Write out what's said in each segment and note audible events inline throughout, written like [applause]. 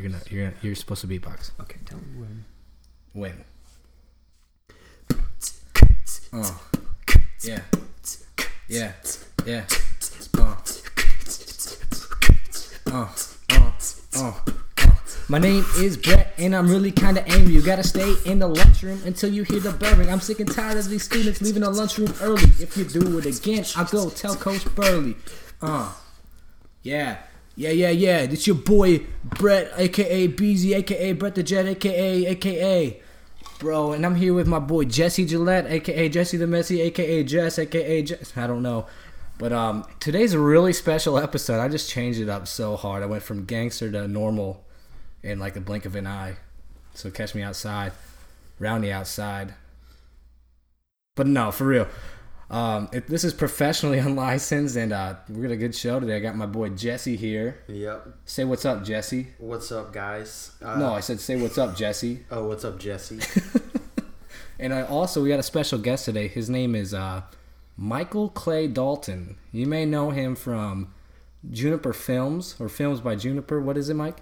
You're gonna you're gonna, you're supposed to beatbox. Okay, tell me when. When? Oh. Yeah. Yeah. Yeah. Oh. Oh. Oh. Oh. My name is Brett, and I'm really kinda angry. You gotta stay in the lunchroom until you hear the bell ring. I'm sick and tired of these students leaving the lunchroom early. If you do it again, I'll go tell Coach Burley. Uh. Yeah. Yeah, yeah, yeah. It's your boy Brett, aka Beezy, aka Brett the Jet, aka aka bro, and I'm here with my boy Jesse Gillette, aka Jesse the Messy, aka Jess, aka Jess. I don't know, but um, today's a really special episode. I just changed it up so hard. I went from gangster to normal in like the blink of an eye. So catch me outside, round outside. But no, for real. Um, it, this is professionally [laughs] unlicensed, and uh, we got a good show today. I got my boy Jesse here. Yep. Say what's up, Jesse. What's up, guys? Uh, No, I said say what's up, Jesse. [laughs] Oh, what's up, Jesse? [laughs] And I also we got a special guest today. His name is uh, Michael Clay Dalton. You may know him from Juniper Films or Films by Juniper. What is it, Mike?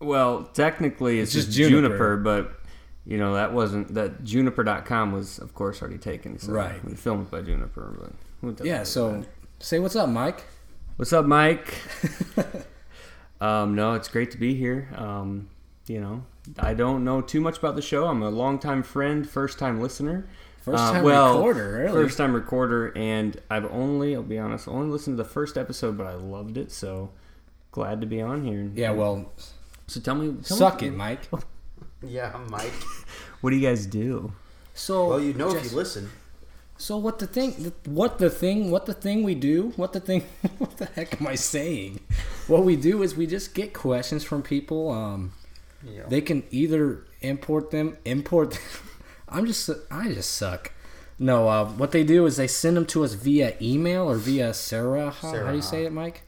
Well, technically, it's, It's just just Juniper. Juniper. but you know that wasn't that Juniper.com was of course already taken. So Right. We filmed by Juniper, but Yeah. So say what's up, Mike. what's up, Mike? [laughs] um, no, it's great to be here. Um, you know, I don't know too much about the show. I'm a longtime friend, first time listener. First Uh, time well, recorder, really. First time recorder, and I've only, I'll be honest, only listened to the first episode, but I loved it. So glad to be on here. Yeah. Well, So tell me, tell suck me, it, Mike. [laughs] yeah, Mike. What do you guys do? So Well, you know if you listen. So what the thing? What the thing? What the thing we do? What the thing? [laughs] What the heck am I saying? What we do is we just get questions from people. Um, Yeah. they can either import them, import. Them. [laughs] I'm just, I just suck. No, uh, what they do is they send them to us via email or via Sarah. How, how do you say it, Mike?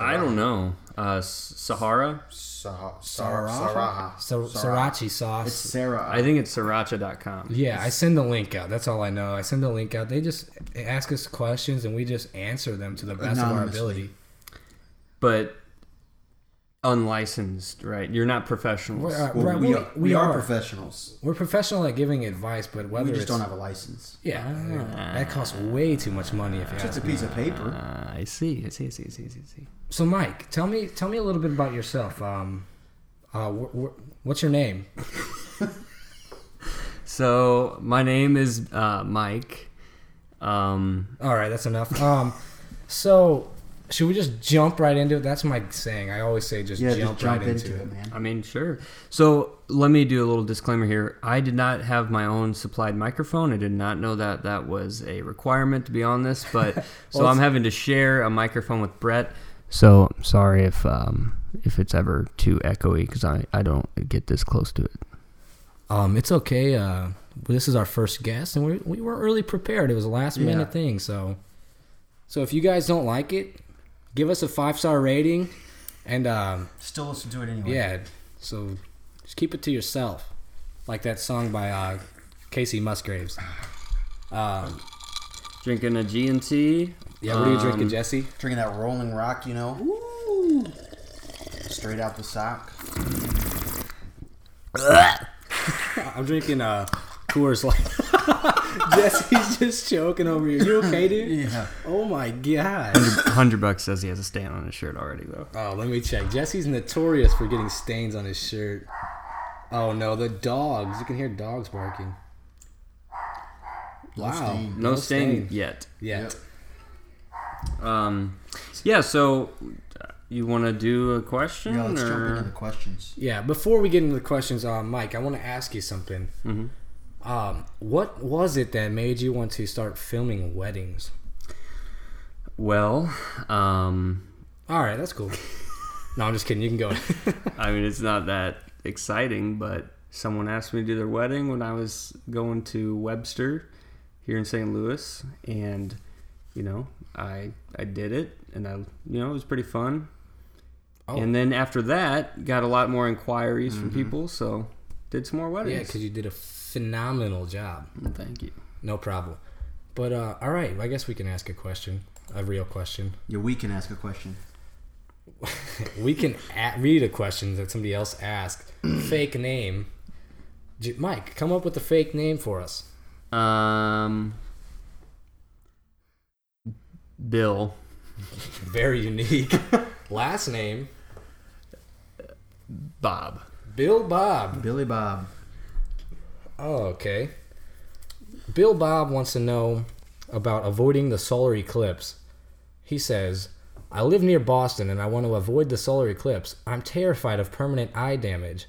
I don't know. Uh, S- Sahara. Sa- Saraha? Saraha. Sa- Sriracha sauce. Sarah. I think it's Sriracha.com. yeah, I send the link out. That's all I know. I send the link out. They just ask us questions and we just answer them to the best of our Anonymously. ability. But unlicensed, right? You're not professionals. We're, uh, Well, right, we, we, are, we are professionals. We're professional at giving advice, but whether We just it's don't have a license. yeah, that costs way too much money. If you It's ask a me. piece of paper. Uh, I see. I see. I see. I see. I see. I see. So, Mike, tell me tell me a little bit about yourself. Um, uh, wh- wh- what's your name? [laughs] So my name is uh, Mike. Um, All right, that's enough. Um, so should we just jump right into it? That's my saying. I always say just Yeah, jump, just jump right into into, it, man. I mean, sure. So let me do a little disclaimer here. I did not have my own supplied microphone. I did not know that that was a requirement to be on this, but [laughs] so I'm having to share a microphone with Brett. So I'm sorry if um, if it's ever too echoey because I, I don't get this close to it. Um, it's okay. Uh, this is our first guest, and we we weren't really prepared. It was a last minute Yeah. thing, so so if you guys don't like it, give us a five star rating, and um, Still listen to it anyway. Yeah, so just keep it to yourself, like that song by uh, Kacey Musgraves. Um, Drinking a G&T. yeah, what are you Um, drinking, Jesse? Drinking that Rolling Rock, you know. Ooh. Straight out the sock. [laughs] I'm drinking uh, Coors Light. [laughs] Jesse's just choking over here. You okay, dude? Yeah. Oh my god. Hundred bucks says he has a stain on his shirt already though. Oh, let me check. Jesse's notorious for getting stains on his shirt. Oh no, the dogs. You can hear dogs barking. No Wow. stain. No, No stain, stain. yet. Yeah. Yep. Um, yeah. So uh, you want to do a question? Yeah, let's jump into the questions. Yeah, before we get into the questions, uh, Mike, I want to ask you something. Mhm. Um, what was it that made you want to start filming weddings? Well, um, All right, that's cool. No, I'm just kidding. You can go. [laughs] I mean, it's not that exciting, but someone asked me to do their wedding when I was going to Webster here in St. Louis, and you know, I I did it, and I you know it was pretty fun. Oh. And then after that, got a lot more inquiries from people, so did some more weddings. yeah, because you did a phenomenal job. Thank you. No problem. But uh, all right, I guess we can ask a question, a real question. Yeah, we can ask a question. [laughs] we can a read a question that somebody else asked. [clears throat] fake name. J- Mike, come up with a fake name for us. Um, Bill. [laughs] Very unique. [laughs] Last name Bob. Bill Bob. Billy Bob. Oh, okay. Bill Bob wants to know about avoiding the solar eclipse. He says, I live near Boston and I want to avoid the solar eclipse. I'm terrified of permanent eye damage.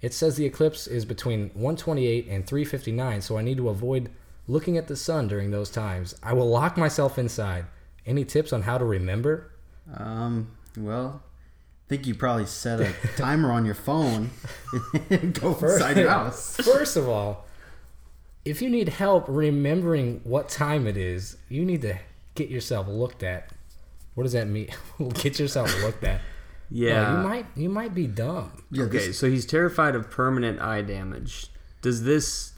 It says the eclipse is between 128 and 359, so I need to avoid looking at the sun during those times. I will lock myself inside. Any tips on how to remember? Um, well, I think you probably set a [laughs] timer on your phone and go inside your house. First of all, if you need help remembering what time it is, you need to get yourself looked at. What does that mean? [laughs] get yourself looked at. No, Yeah. you might you might be dumb. Yeah, okay, this- so he's terrified of permanent eye damage. Does this?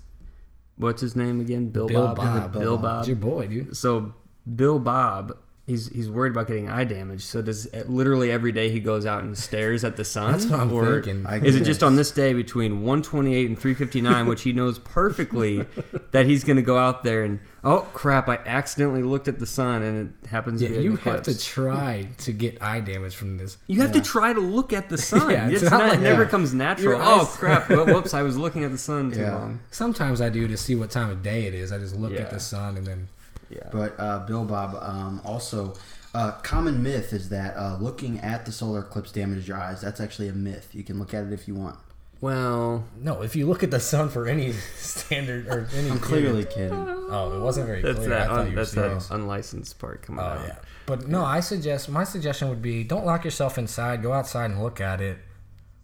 What's his name again? Bill, Bill Bob. Bob. Bill, Bill Bob. It's your boy, dude. So Bill Bob, he's he's worried about getting eye damage. So does literally every day he goes out and stares at the [laughs] sun? That's what I'm or thinking. I Is it guess. just on this day between 128 and 359, which he knows perfectly [laughs] that he's going to go out there and oh crap, I accidentally looked at the sun and it happens Yeah, to be you have to try to get eye damage from this. You have to try to look at the sun. [laughs] Yeah, it's it's not not, like it never that. comes natural. Oh crap! Whoops! I was looking at the sun too Yeah. long. Sometimes I do to see what time of day it is. I just look Yeah. at the sun and then Yeah. But uh, Bill Bob um, also uh, common myth is that uh, looking at the solar eclipse damages your eyes. That's actually a myth. You can look at it if you want. Well, no. If you look at the sun for any standard or any, I'm clearly kidding. Oh, it wasn't very that's clear. that. I thought Un, you were that's that unlicensed part coming Oh out. yeah, but no, I suggest my suggestion would be don't lock yourself inside. Go outside and look at it.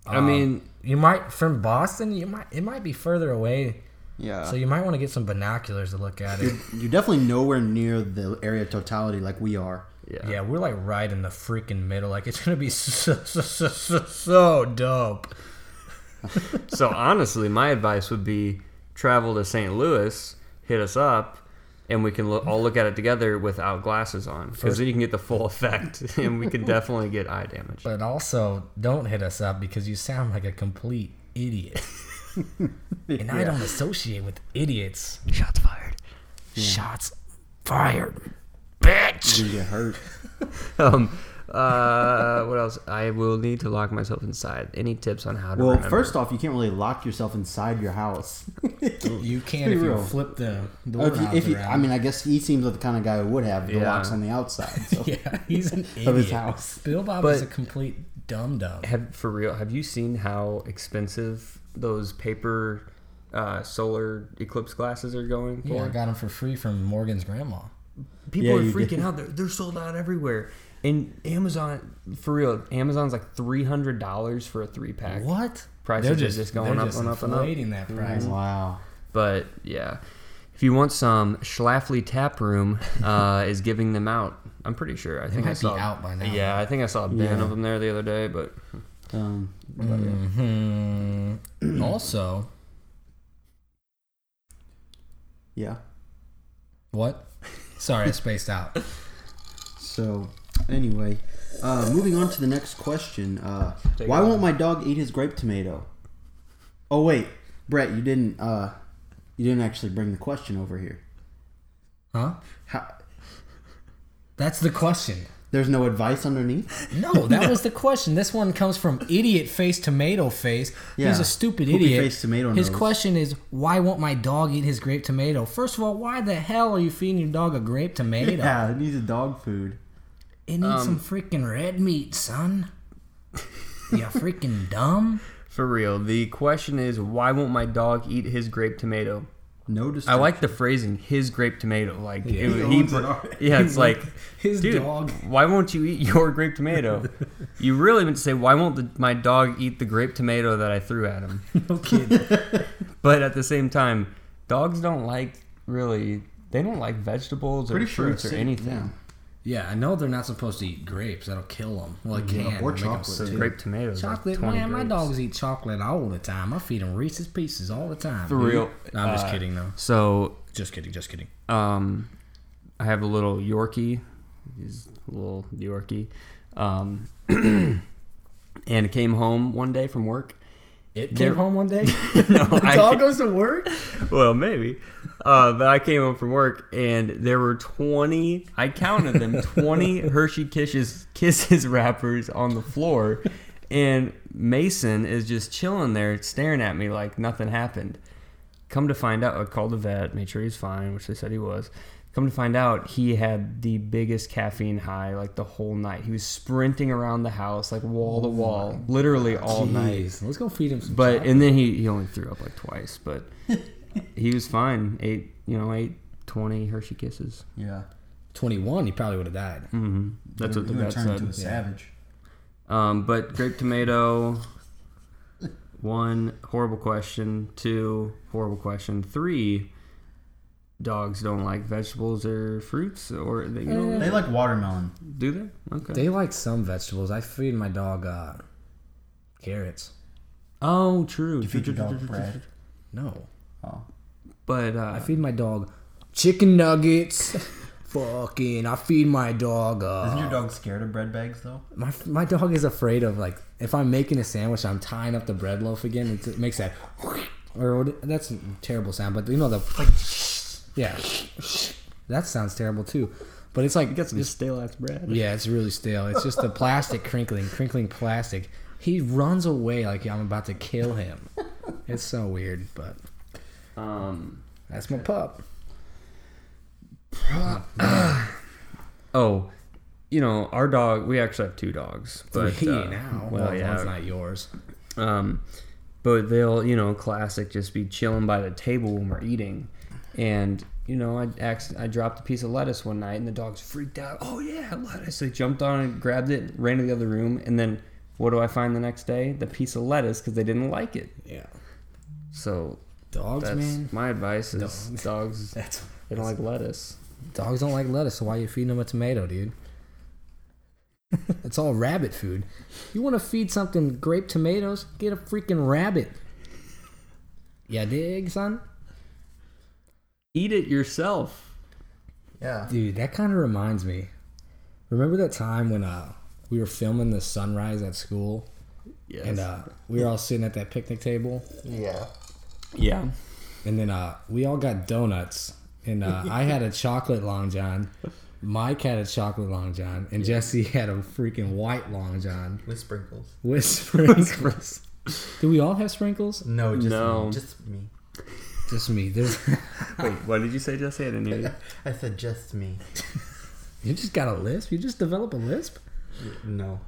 I Um, mean, you might from Boston. You might it might be further away, Yeah. so you might want to get some binoculars to look at it. You're definitely nowhere near the area of totality like we are. yeah. yeah, we're like right in the freaking middle. Like it's gonna be so, so, so, so, so dope. [laughs] So honestly, my advice would be travel to St. Louis, hit us up, and we can lo- all look at it together without glasses on, because then you can get the full effect, [laughs] and we can definitely get eye damage. But also, don't hit us up because you sound like a complete idiot. [laughs] [laughs] and I don't associate with idiots. Shots fired. Shots fired. Bitch. You get hurt. [laughs] Um, uh, what else? I will need to lock myself inside. Any tips on how to Well, remember? first off, you can't really lock yourself inside your house. [laughs] You can pretty if you real. flip the if you, if you. I mean, I guess he seems like the kind of guy who would have the Yeah. locks on the outside. So. yeah, he's an idiot. Of his house. Bill Bob But- is a complete dum dum. have for real? Have you seen how expensive those paper uh, solar eclipse glasses are going for? Yeah, I got him for free from Morgan's grandma. People Yeah, are freaking did. out. They're, they're sold out everywhere. And Amazon, for real, Amazon's like three hundred dollars for a three pack. What? Prices They're are just, just going they're up just and up and up. inflating that price. Wow. But yeah, if you want some, Schlafly Tap Room uh, [laughs] is giving them out. I'm pretty sure. I think I might be saw out by now. Yeah, I think I saw a bin Yeah. of them there the other day. But Um, hmm [clears throat] also, yeah. what? Sorry, I spaced out. [laughs] So, anyway, uh, moving on to the next question. Uh, why won't my dog eat his grape tomato? Oh wait, Brett, you didn't. Uh, you didn't actually bring the question over here. Huh? How, That's the question. There's no advice underneath. No, that was the question. This one comes from idiot face tomato face. Yeah. He's a stupid Poopy idiot. face tomato his nose. question is, why won't my dog eat his grape tomato? First of all, why the hell are you feeding your dog a grape tomato? [laughs] Yeah, it needs a dog food. It needs some um, freaking red meat, son. you freaking dumb. [laughs] for real, the question is, why won't my dog eat his grape tomato? No I like the phrasing "his grape tomato." Like Yeah. it, He he, it yeah, it's like [laughs] His dude, dog. Why won't you eat your grape tomato? [laughs] you really meant to say, why won't the, my dog eat the grape tomato that I threw at him? [laughs] No kidding. But at the same time, dogs don't like really. They don't like vegetables or Pretty sure fruits it's or anything. yeah, I know they're not supposed to eat grapes. That'll kill them. Well, it Yeah, can. or It'll make 'em chocolate, So sick. too. grape tomatoes. Chocolate, 20 man. My dogs eat chocolate all the time. I feed them Reese's Pieces all the time. For dude. real. No, I'm just Uh, kidding, though. So Just kidding. Just kidding. um, I have a little Yorkie. He's a little Yorkie. Um, [clears throat] and came home one day from work. It came home one day. [laughs] No, [laughs] the I dog goes to work. well, maybe. Uh, but I came home from work and there were 20, I counted them, [laughs] 20 Hershey Kisses, Kisses wrappers on the floor. And Mason is just chilling there staring at me like nothing happened. Come to find out, I called the vet, made sure he's fine, which they said he was. Come to find out, he had the biggest caffeine high like the whole night. He was sprinting around the house like wall to wall, literally all night. Let's go feed him some. But chocolate. and then he, he only threw up like twice, but [laughs] he was fine. Ate you know ate twenty Hershey Kisses. Yeah. 21, he probably would have died. hmm That's what the vet turn into a said. savage. Um, but grape tomato. [laughs] One horrible question. Two horrible question. Three dogs don't like vegetables or fruits or they, you know They like watermelon. do they? Okay. They like some vegetables. I feed my dog uh, carrots. oh, true. You feed your dog [laughs] bread. No, Oh. But uh, I feed my dog chicken nuggets. [laughs] Fucking, I feed my dog. Uh, Isn't your dog scared of bread bags though? My my dog is afraid of like if I'm making a sandwich, I'm tying up the bread loaf again. It, it makes that [laughs] or what- that's a terrible sound, but you know the yeah, that sounds terrible too. But it's like you got some stale ass bread. yeah, it's really stale. It's just the plastic crinkling, crinkling plastic. He runs away like I'm about to kill him. It's so weird, but Um. that's my pup. [clears throat] Oh, you know, our dog. We actually have two dogs, but Three uh, now. Well, Well, yeah. one's not yours. Um, but they'll, you know, classic, just be chilling by the table when we're eating, and you know, I acc- I dropped a piece of lettuce one night, and the dogs freaked out. Oh yeah, lettuce! They jumped on it, grabbed it, ran to the other room, and then what do I find the next day? The piece of lettuce because they didn't like it. Yeah, So dogs, that's man. my advice: is Dogs. [laughs] dogs That's they don't like lettuce. Dogs don't like lettuce, so why are you feeding them a tomato, dude? it's all rabbit food. You want to feed something grape tomatoes? Get a freaking rabbit. Yeah, dig, son? Eat it yourself. Yeah. Dude, that kind of reminds me. Remember that time when uh we were filming the sunrise at school, Yes. and uh we were all sitting at that picnic table, Yeah. yeah. and then uh we all got donuts, and uh [laughs] I had a chocolate long john. Mike had a chocolate long john, and Jesse had a freaking white long john. With sprinkles. With [laughs] sprinkles. Do we all have sprinkles? No, just No. me. Just me. Just me. There's, [laughs] Wait, what did you say, Jesse? I didn't hear you. [laughs] I said just me. [laughs] you just got a lisp. You just develop a lisp. No.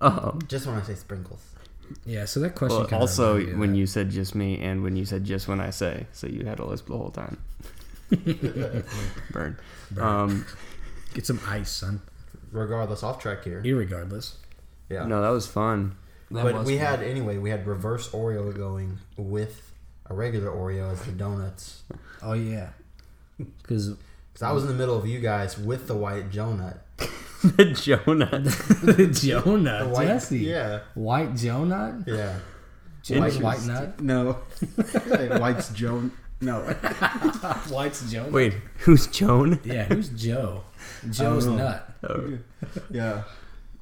Oh. Just when I say sprinkles. Yeah. So that question. Well, kinda also reminded me of when that. you said just me and when you said just when I say, so you had a lisp the whole time. Burn. Um, get some ice, son. Regardless, off track here. Irregardless. Yeah. no, that was fun. but we had anyway. We had reverse Oreo going with a regular Oreo as the donuts. Oh yeah. Because Because I was in the middle of you guys with the white donut. [laughs] the Jonah. [laughs] the Jonah, The white, Jesse. Yeah. White Jonah. Yeah. White, white nut. No. [laughs] White's Joan. No. White's Joan. Wait, who's Joan? Yeah. Who's Joe? Joe's know. nut. Oh, Yeah.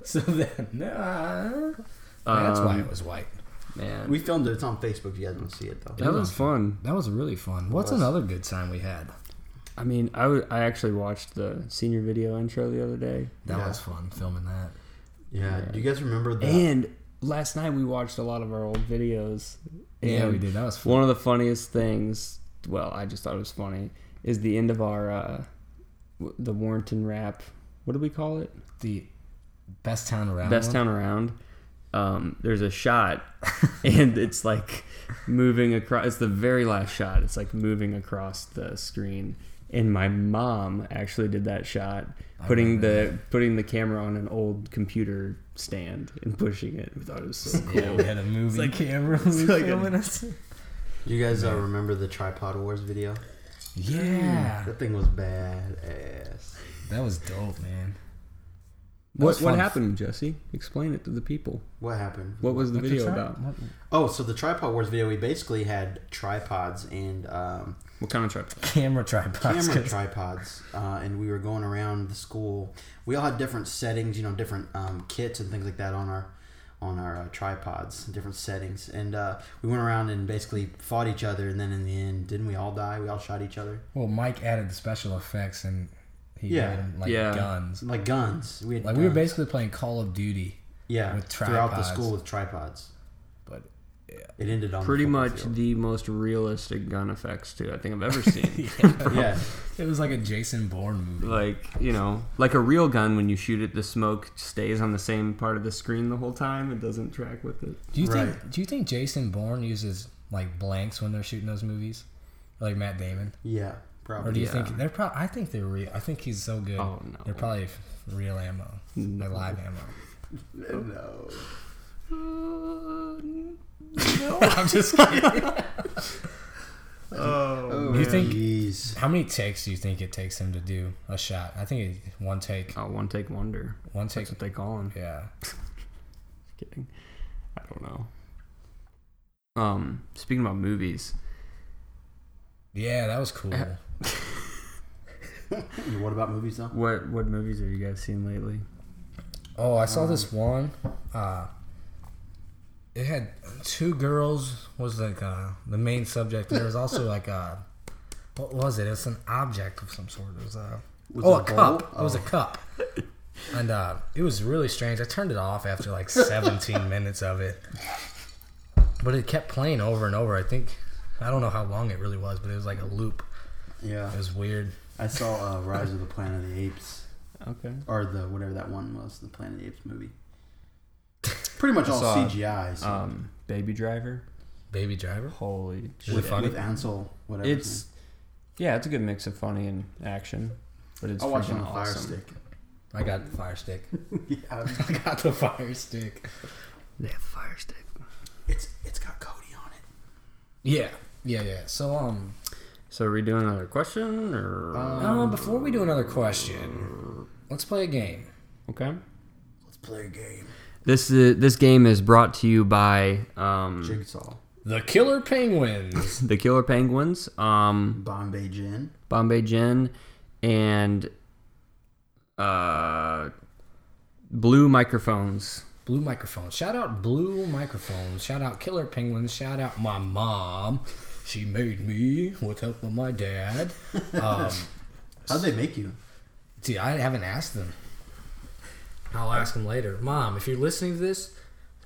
So then, nah. that's why Um, it was white. Man. We filmed it. It's on Facebook. If You guys don't see it though. that was fun. That was really fun. What's was. another good time we had? I mean, I w- I actually watched the senior video intro the other day. That Yeah. was fun filming that. Yeah. Do you guys remember that? And last night we watched a lot of our old videos. Yeah, we did. That was fun. One of the funniest things, well, I just thought it was funny, is the end of our uh, w- the Warrenton rap. What do we call it? The best town around. Best one? town around. Um, there's a shot, and it's like moving across. It's the very last shot. It's like moving across the screen. And my mom actually did that shot, putting the putting the camera on an old computer stand and pushing it. We thought it was so cool. Yeah, we had a movie like- camera. it's like a- filming us. You guys uh, remember the Tripod Wars video? Yeah, That thing was badass. that was dope, man. What what happened, Jesse? Explain it to the people. What happened? What was the What's video tri- about? what- Oh, so the tripod wars video, we basically had tripods and um, What kind of tripod? Camera tripods. camera [laughs] 'cause- tripods, uh, and we were going around the school. We all had different settings, you know, different um, kits and things like that on our on our uh, tripods, different settings, and uh, we went around and basically fought each other. And then in the end, didn't we all die? We all shot each other, Well, Mike added the special effects and he Yeah. made 'em like Yeah. guns. like guns. We had Like we were basically playing Call of Duty, yeah with tripods. throughout the school with tripods. but It ended on Pretty football much field. the most realistic gun effects too I think I've ever [laughs] seen. [laughs] yeah. it was like a Jason Bourne movie. like you know, like a real gun. When you shoot it, the smoke stays on the same part of the screen the whole time. It doesn't track with it. Do you Right. think? Do you think Jason Bourne uses like blanks when they're shooting those movies, like Matt Damon? Yeah, probably. Or do you Yeah. think they're probably? I think they're real. I think he's so good. Oh, no. They're probably real ammo, No. live ammo. [laughs] no. [laughs] no I'm just kidding. Oh, Do you think-. How many takes do you think it takes him to do a shot? I think it, one take. oh, one take wonder. One take. That's what they call him. Yeah. [laughs] Just Kidding. I don't know. Um, speaking about movies, Yeah, that was cool. What about movies though? what what movies have you guys seen lately? Oh, I saw this one. Uh, it had two girls was like uh, the main subject. There was also like a what was it? It was an object of some sort. It was a Was oh it a a cup. bowl? It was a Oh. cup, and uh, it was really strange. I turned it off after like 17 minutes of it, but it kept playing over and over. I think I don't know how long it really was, but it was like a loop. Yeah, It was weird. I saw uh, Rise of the Planet of the Apes, Okay. or the whatever that one was, the Planet of the Apes movie. [laughs] Pretty much I all saw, CGI. So. Um, Baby Driver. Baby Driver. Holy Is it with, funny? with Ansel, whatever. his It's yeah, it's a good mix of funny and action, but it's name. I watched it freaking on a Fire awesome. Stick. I got the fire stick. [laughs] yeah, [laughs] I got the fire stick. They have fire stick. it's it's got Kodi on it. Yeah, yeah, yeah. So um, So are we doing another question or uh, before we do another question, let's play a game. okay? Let's play a game. This is, this game is brought to you by um, Jigsaw, The Killer Penguins. [laughs] the Killer Penguins, um, Bombay Gin. Bombay Gin, and uh, Blue Microphones. Blue microphones. Shout out Blue microphones. Shout out Killer Penguins. Shout out my mom. She made me with help of my dad. [laughs] Um, How'd they make you? see, I haven't asked them. I'll ask them later. Mom, if you're listening to this,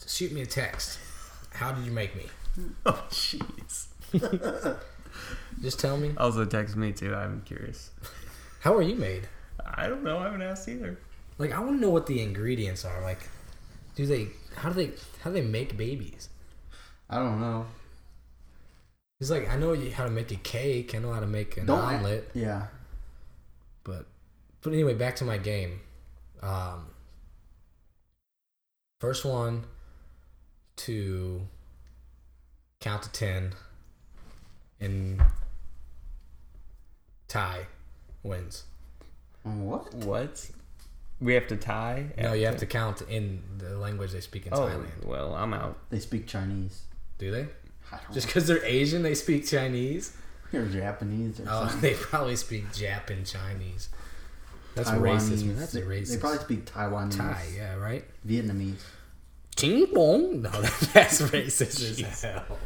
shoot me a text. How did you make me? [laughs] Oh, jeez. [laughs] Just tell me. Also text me too. I'm curious. How are you made? I don't know. I haven't asked either. Like, I want to know what the ingredients are. Like, do they? How do they? How do they make babies? I don't know. It's like I know you- how to make a cake. I know how to make an Don't omelet. Yeah. But but anyway, back to my game. Um, first one to count to ten and tie wins. What? What? We have to tie. No, you have to count in the language they speak in Oh Thailand. well, I'm out. They speak Chinese. Do they? Just because they're Asian, they speak Chinese. Or Japanese or Oh, something. they probably speak Jap and Chinese. That's racist, man. That's They- racist. They probably speak Taiwanese. Thai, yeah, right? Vietnamese. Ching bong. No, [laughs] that's racist as hell.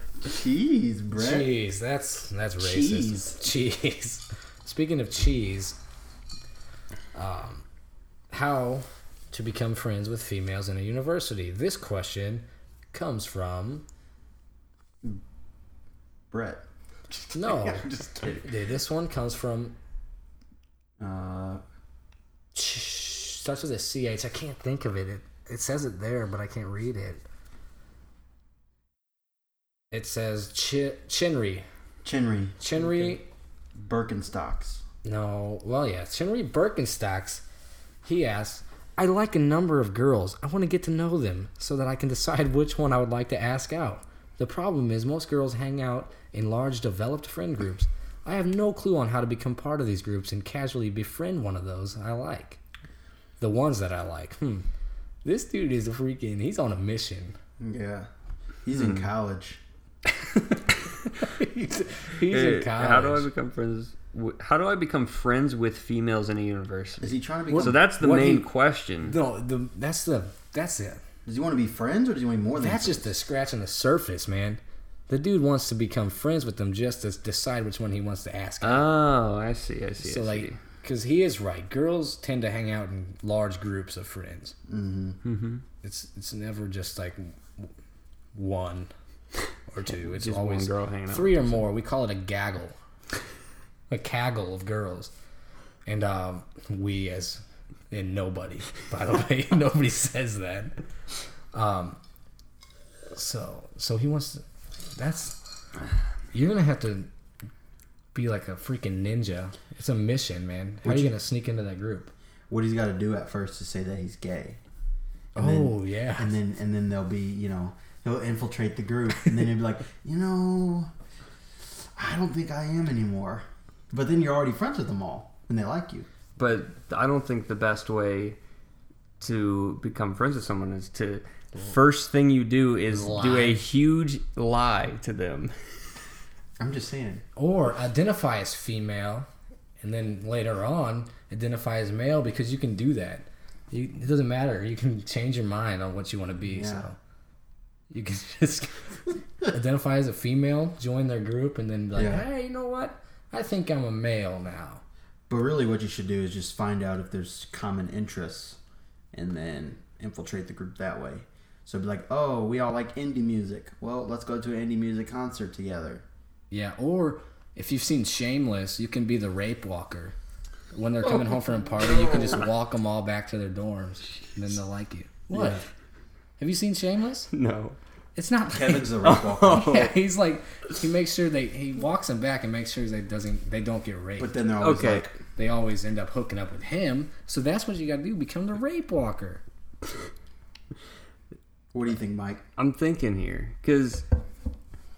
Cheese, Brett. Cheese. That's that's racist. Cheese. [laughs] Speaking of cheese, um, how to become friends with females in a university? This question comes from Brett. no. [laughs] I'm just kidding. Dude, This one comes from Uh, starts with a ch. I can't think of it. It it says it there, but I can't read it. It says Ch- Chinri. Chinry. Chinri. Birkenstocks. No, well, yeah, Chinri Birkenstocks. He asks, I like a number of girls. I want to get to know them so that I can decide [laughs] which one I would like to ask out. The problem is, most girls hang out in large, developed friend groups. I have no clue on how to become part of these groups and casually befriend one of those I like. the ones that I like. Hmm. This dude is a freaking. He's on a mission. Yeah. He's in college. [laughs] he's he's Hey, in college. How do I become friends? wi- How do I become friends with females in a university? Is he trying to become? So that's the main he- question. No, the that's the that's it. Does he want to be friends or does he want more than? That's just the scratch on the surface, man. The dude wants to become friends with them just to decide which one he wants to ask. Oh, I see. I see. so I like, because he is right. Girls tend to hang out in large groups of friends. Mm-hmm. Mm-hmm. It's it's never just like one or two. It's Just always one girl hanging out. three or more. We call it a gaggle, a caggle of girls, and um, we as in nobody. By the way, [laughs] nobody says that. Um, so so he wants to. That's you're gonna have to be like a freaking ninja. It's a mission, man. How are you gonna sneak into that group? what he's got to do at first to say that he's gay. And then- oh yeah. and then and then they'll be you know he'll infiltrate the group and then he'll be like you know i don't think i am anymore but then you're already friends with them all and they like you But I don't think the best way to become friends with someone is to first thing you do is do a huge lie to them. [laughs] i'm just saying Or identify as female, and then later on identify as male because you can do that. You, it doesn't matter. You can change your mind on what you want to be. Yeah. So you can [laughs] just identify as a female, join their group, and then be like, Yeah. hey, you know what? I think I'm a male now. But really what you should do is just find out if there's common interests and then infiltrate the group that way so be like oh we all like indie music well let's go to an indie music concert together Yeah. Or if you've seen Shameless, you can be the rape walker. When they're coming home from a party, you can just [laughs] walk them all back to their dorms, and then they'll like you. What? Yeah. Have you seen Shameless? [laughs] No. It's not kevin's [laughs] the rape walker yeah, he's like he makes sure they he walks them back and makes sure they doesn't they don't get raped. but then they're always Okay. like they always end up hooking up with him. So that's what you got to do: become the rape walker. what do you think mike I'm thinking here because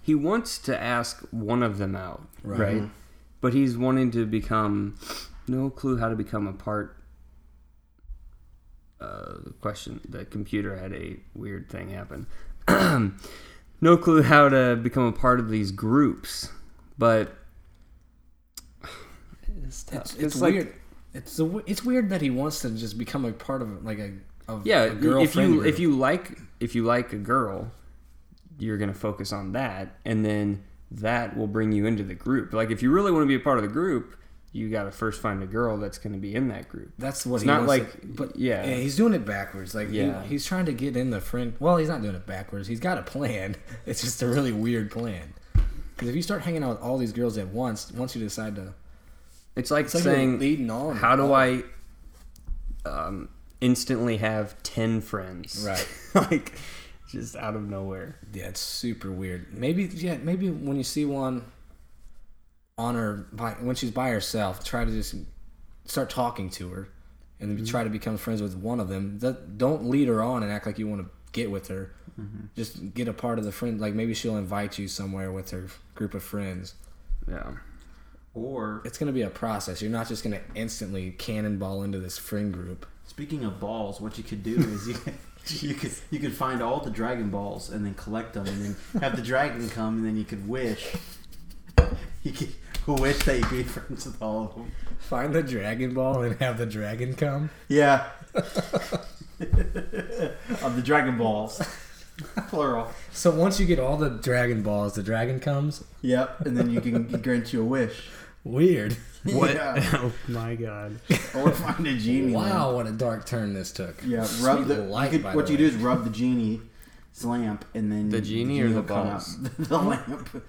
he wants to ask one of them out, Right. right? But he's wanting to become no clue how to become a part. Uh, the question: The computer had a weird thing happen. [clears throat] no clue how to become a part of these groups, but it's tough. It's, it's, like- weird. It's it's weird that he wants to just become a part of like a of yeah a girl if you group. if you like if you like a girl you're gonna focus on that and then that will bring you into the group like if you really want to be a part of the group you got to first find a girl that's going to be in that group That's what It's not like- to- but yeah. yeah, he's doing it backwards. Like Yeah. he, he's trying to get in the friend. Well, he's not doing it backwards. He's got a plan. [laughs] It's just a really weird plan. Because if you start hanging out with all these girls at once, once you decide to, it's like it's like saying leading on. how do i um, instantly have 10 friends Right. [laughs] like just out of nowhere Yeah, it's super weird. Maybe yeah, maybe when you see one on her by when she's by herself, try to just start talking to her, and then try to become friends with one of them. That- Don't lead her on and act like you want to get with her. Just get a part of the friend. Like maybe she'll invite you somewhere with her group of friends. yeah or It's gonna be a process. You're not just gonna instantly cannonball into this friend group. Speaking of balls, what you could do is you [laughs] you could you could find all the dragon balls and then collect them and then have the dragon come and then you could wish [laughs] you could wish that you could be [laughs] friends with all of them. Find the Dragon Ball and have the dragon come. Yeah. of the dragon balls, plural. So once you get all the Dragon Balls, the dragon comes. Yep, and then you can grant you a wish. Weird. [laughs] what Yeah. [laughs] oh my god Or find a genie. lamp. Wow, what a dark turn this took. Yeah, Sweet rub the. light, you could- by what the you way. do is rub the genie's lamp, and then The genie or will the come balls? out. [laughs] the lamp.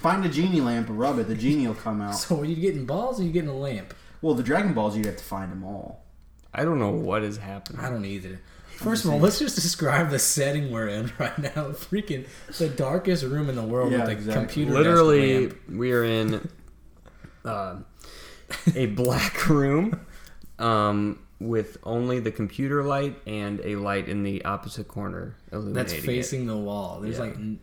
Find a genie lamp and rub it. The genie will come out. So are you getting balls or are you getting a lamp? Well, the Dragon Balls, you'd have to find them all. i don't know what is happening I don't either. First of all, let's just describe the setting we're in right now. Freaking the darkest room in the world Yeah, with a exactly. computer. desk literally lamp. we are in uh, a black [laughs] room um, with only the computer light and a light in the opposite corner illuminating that's it. facing the wall. There's Yeah. like n-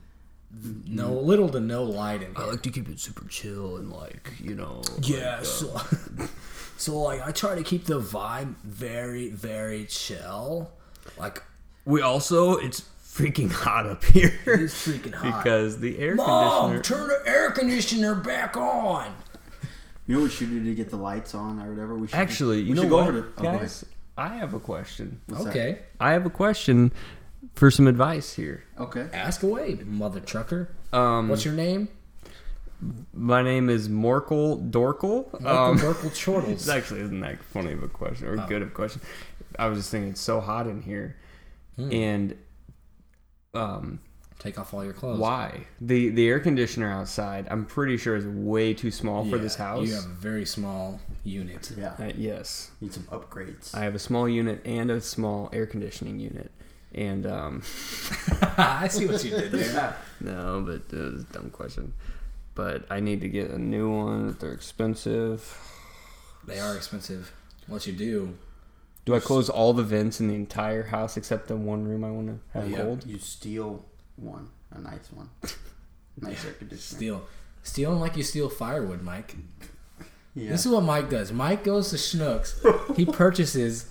no little to no light in I like to keep it super chill and like you know. Yeah, like, uh, so, [laughs] So like I try to keep the vibe very very chill. Like We also it's freaking hot up [laughs] here. it's freaking hot. because the air Mom, conditioner. turn the air conditioner back on. You know what we should do to get the lights on or whatever? We should Actually, you we know should go what, over to- oh, go guys? I have a question. What's that? okay, I have a question for some advice here. Okay. ask away, mother trucker. Um, What's your name? my name is Morkel Dorkel. Michael Um, Merkel This Chortles. [laughs] actually isn't that funny of a question or Oh. good of a question. I was just thinking it's so hot in here, Hmm. and um, Take off all your clothes. why the the air conditioner outside? I'm pretty sure is way too small for Yeah, this house. You have a very small unit. Yeah. Uh, yes, Need some upgrades. I have a small unit and a small air conditioning unit, and um, [laughs] I see what you did there. [laughs] no, but it was a dumb question. But I need to get a new one. They're expensive. They are expensive. What you do? Do I close all the vents in the entire house except the one room I want to have Yeah. cold? You steal one, a nice one, [laughs] nice air conditioner. Steal. Steal 'em like you steal firewood, Mike. Yeah. This is what Mike does. Mike goes to Schnucks. he [laughs] purchases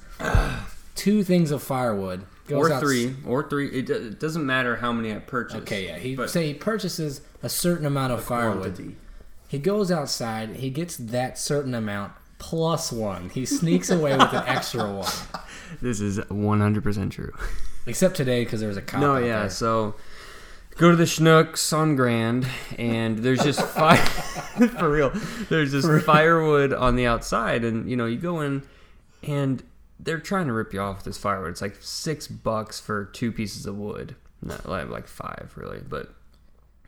two things of firewood. Goes Or out- three, or three. It, it doesn't matter how many I purchase. Okay, yeah. He But- say he purchases a certain amount of firewood. Quantity. He goes outside. He gets that certain amount plus one. He sneaks away with an extra [laughs] one. This is 100% true. Except today because there was a cop. no, out yeah. there. So go to the Schnucks on Grand, and there's just [laughs] fire [laughs] for real. There's just firewood on the outside, and you know you go in, and they're trying to rip you off with this firewood. It's like six bucks for two pieces of wood. Not like like five really, but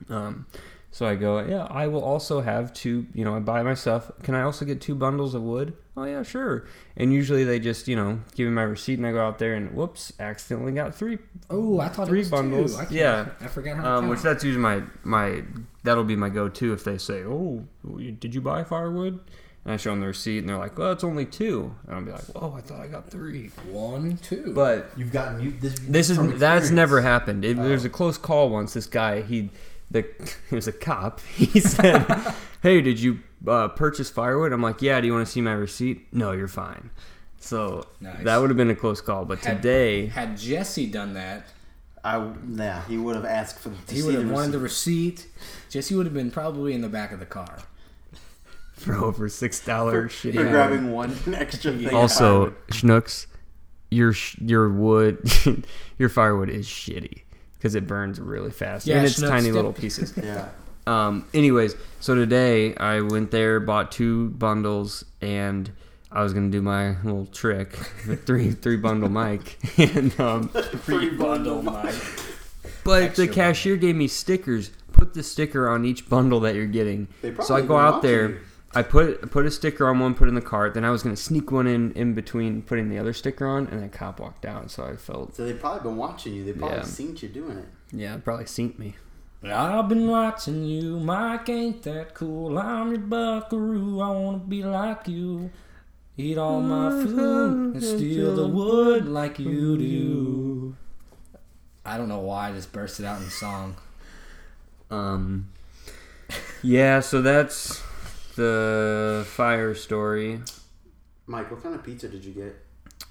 um. So I go, yeah, I will also have two, you know, I buy my stuff. Can I also get two bundles of wood? Oh, yeah, sure. And usually they just, you know, give me my receipt and I go out there and whoops, accidentally got three Oh, I thought Three it was bundles. Yeah. I forgot how to um, which that's usually my my that'll be my go-to if they say, "Oh, did you buy firewood?" And I show them the receipt, and they're like, "Well, it's only two. And I'll be like, "Oh, I thought I got three. one, two. But You've gotten you this. this is that's never happened. It, There's a close call once. This guy, he the [laughs] he was a cop. [laughs] He said, "Hey, did you uh, purchase firewood?" I'm like, "Yeah." Do you want to see my receipt? No, you're fine. So Nice. that would have been a close call. But Had- today, had Jesse done that, I yeah. He would have asked for the. he would have wanted the receipt. receipt. Jesse would have been probably in the back of the car. [laughs] for over six dollars, for shitty grabbing one extra thing. Also, firewood. Schnucks, your your wood, your firewood is shitty because it burns really fast Yeah, and it's tiny little pieces. [laughs] yeah. Um, anyways, so today I went there, bought two bundles, and I was gonna do my little trick, the [laughs] three three bundle mic, [laughs] and um, Free bundle, Mike. but Extra the cashier gave me stickers. Put the sticker on each bundle that you're getting. They So I go out there. you. I put put a sticker on one, put it in the cart. Then I was gonna sneak one in in between putting the other sticker on, and then cop walked out. So I felt So they've probably been watching you. They probably Yeah. seen you doing it. yeah, probably seen me. I've been watching you, Mike. Ain't that cool? I'm your buckaroo. I wanna be like you. Eat all my food and steal the wood like you do. I don't know why I just bursted out in song. Um, yeah, so that's the fire story. Mike, what kind of pizza did you get?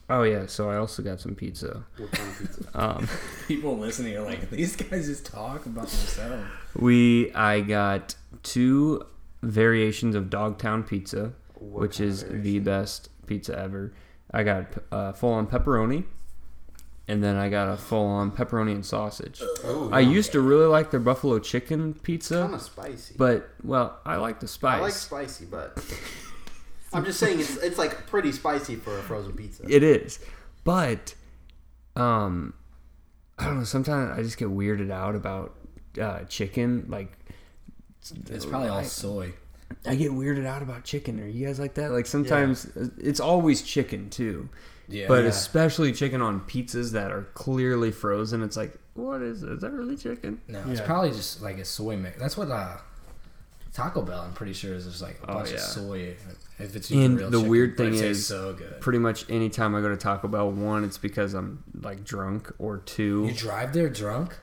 Oh yeah, so I also got some pizza. What kind of pizza? [laughs] Um, People listening are like, these guys just talk about themselves. we I got two variations of Dogtown pizza, What which kind of is the best pizza ever. I got uh, full on pepperoni, and then I got a full on pepperoni and sausage. Oh, I used to really like their buffalo chicken pizza. kind of spicy. but well, I like the spice. I like spicy, but I'm just saying it's it's like pretty spicy for a frozen pizza. It is, but um, I don't know. Sometimes I just get weirded out about uh, chicken. Like It's probably all soy. I get weirded out about chicken. Are you guys like that? Like sometimes it's always chicken too, Yeah. but Yeah. especially chicken on pizzas that are clearly frozen. It's like, what is it? Is that really chicken? no, it's probably just like a soy mix. That's what uh, Taco Bell, I'm pretty sure, is just like a Oh, bunch yeah. of soy. If it's And real the chicken, weird thing tastes is- so good. Pretty much anytime I go to Taco Bell, one, it's because I'm like drunk, or two, You drive there drunk?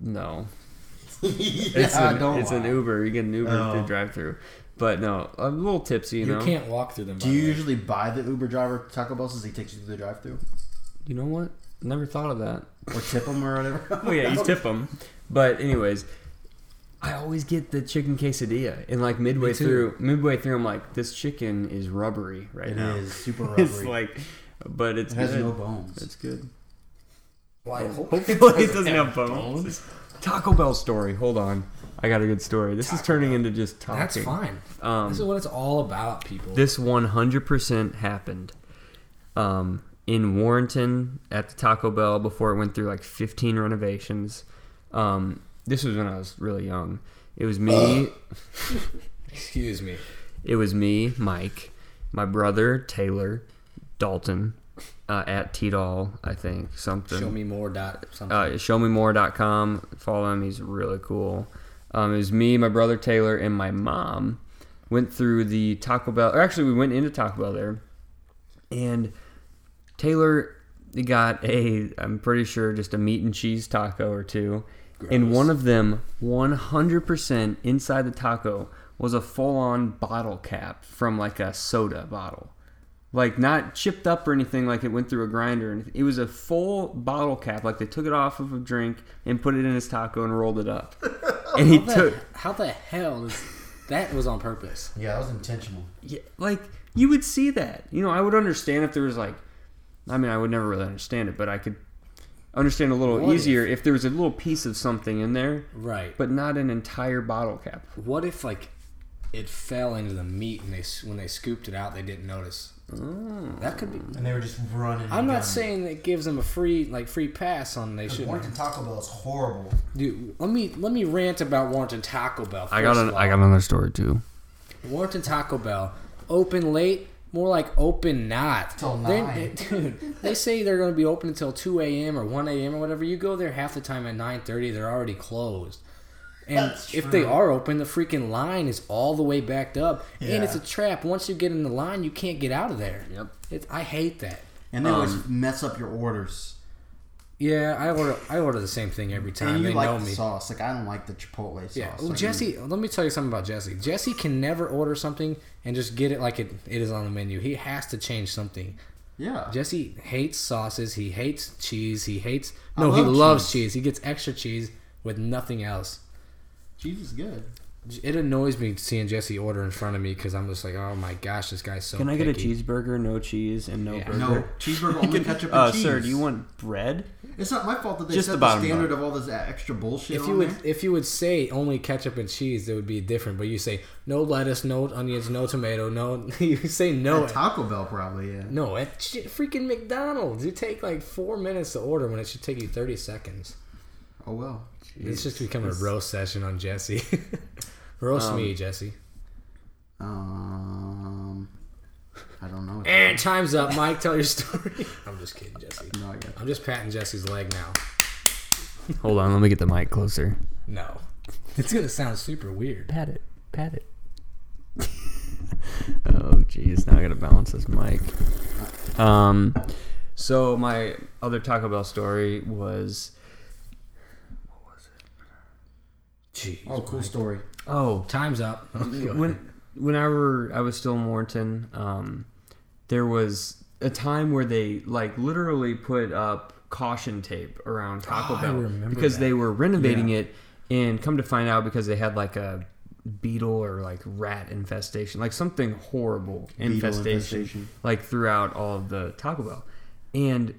no, [laughs] yeah, it's, an, don't it's an. Uber. You get an Uber Oh. through drive through. But no, I'm a little tipsy, you, You know. can't walk through them. Do you usually buy the Uber driver Taco Bell since he takes you through the drive-through, You know what? Never thought of that. or tip him or whatever? [laughs] Oh yeah, you tip them. But anyways, I always get the chicken quesadilla, and like midway through, midway through, I'm like, this chicken is rubbery right It now. is super [laughs] rubbery. It's like, but it's it has good. no bones. It's good. Why? [laughs] Hopefully, it doesn't have bones. Taco Bell story. Hold on, I got a good story. This is turning into just talking. That's fine. Um, this is what it's all about, people. This 100% happened um, in Warrenton at the Taco Bell before it went through like 15 renovations. Um, this was when I was really young. It was me. [laughs] Excuse me. It was me, Mike, my brother Taylor, Dalton, uh, at T-Doll, I think something. Show me more dot something. uh, showmemore.com. Follow him. He's really cool. Um, it was me, my brother Taylor, and my mom went through the Taco Bell. Or actually, we went into Taco Bell there, and Taylor got a. I'm pretty sure just a meat and cheese taco or two, and one of them, 100% inside the taco was a full-on bottle cap from like a soda bottle like not chipped up or anything like it went through a grinder and. It was a full bottle cap, like they took it off of a drink and put it in his taco and rolled it up. [laughs] and he how, took the, how the hell is that was on purpose? Yeah, that was intentional. yeah, like you would see that. You know, I would understand if there was like I mean, I would never really understand it, but I could understand a little What easier if there was a little piece of something in there, Right. but not an entire bottle cap. What if like it fell into the meat and they when they scooped it out they didn't notice? Mm. That could be. And they were just running. I'm not saying it gives them a free like free pass on they should. Warrenton Taco Bell is horrible. Dude, let me let me rant about Warrenton Taco Bell. I got an, of I got another story too. Warrenton Taco Bell open late, more like open not. Till They- [laughs] dude, they say they're going to be open until two a.m. or one a.m. or whatever. You go there half the time at nine thirty, they're already closed. And That's if they are open, the freaking line is all the way backed up, and it's a trap. Once you get in the line, you can't get out of there. Yep. It, I hate that. And they always Um, mess up your orders. Yeah, I order I order the same thing every time. And you they like know the me. sauce. Like I don't like the chipotle sauce. Yeah. Well, Like, Jesse, let me tell you something about Jesse. Jesse can never order something and just get it like it, it is on the menu. He has to change something. Yeah. Jesse hates sauces. He hates cheese. He hates. I No, he loves cheese. cheese. He gets extra cheese with nothing else. Cheese is good. It annoys me seeing Jesse order in front of me because I'm just like, oh my gosh, this guy's so. Can I get a cheeseburger, no cheese, and no Yeah. burger? No cheeseburger [laughs] only ketchup and Uh, cheese. sir, do you want bread? It's not my fault that they Just set the the, standard part. of all this extra bullshit If on you would, there. if you would say only ketchup and cheese, it would be different. But you say no lettuce, no onions, no tomato, no. [laughs] You say no. At Taco Bell, probably. Yeah. No, at freaking McDonald's, you take like four minutes to order when it should take you thirty seconds. Oh well. It's just become a roast session on Jesse. [laughs] roast Um, me, Jesse. Um. I don't know. And time's up, Mike. Tell your story. [laughs] I'm just kidding, Jesse. No, I got I'm just patting Jesse's leg now. Hold on, let me get the mic closer. No, it's gonna sound super weird. Pat it. Pat it. [laughs] oh, jeez. Now I gotta balance this mic. Um, so my other Taco Bell story was. Jeez. Oh, cool story. Oh, Time's up. [laughs] when whenever I was still in Warrenton, um, there was a time where they like literally put up caution tape around Taco Oh, Bell because that. they were renovating it, and come to find out because they had like a beetle or like rat infestation, like something horrible infestation, infestation. like throughout all of the Taco Bell, and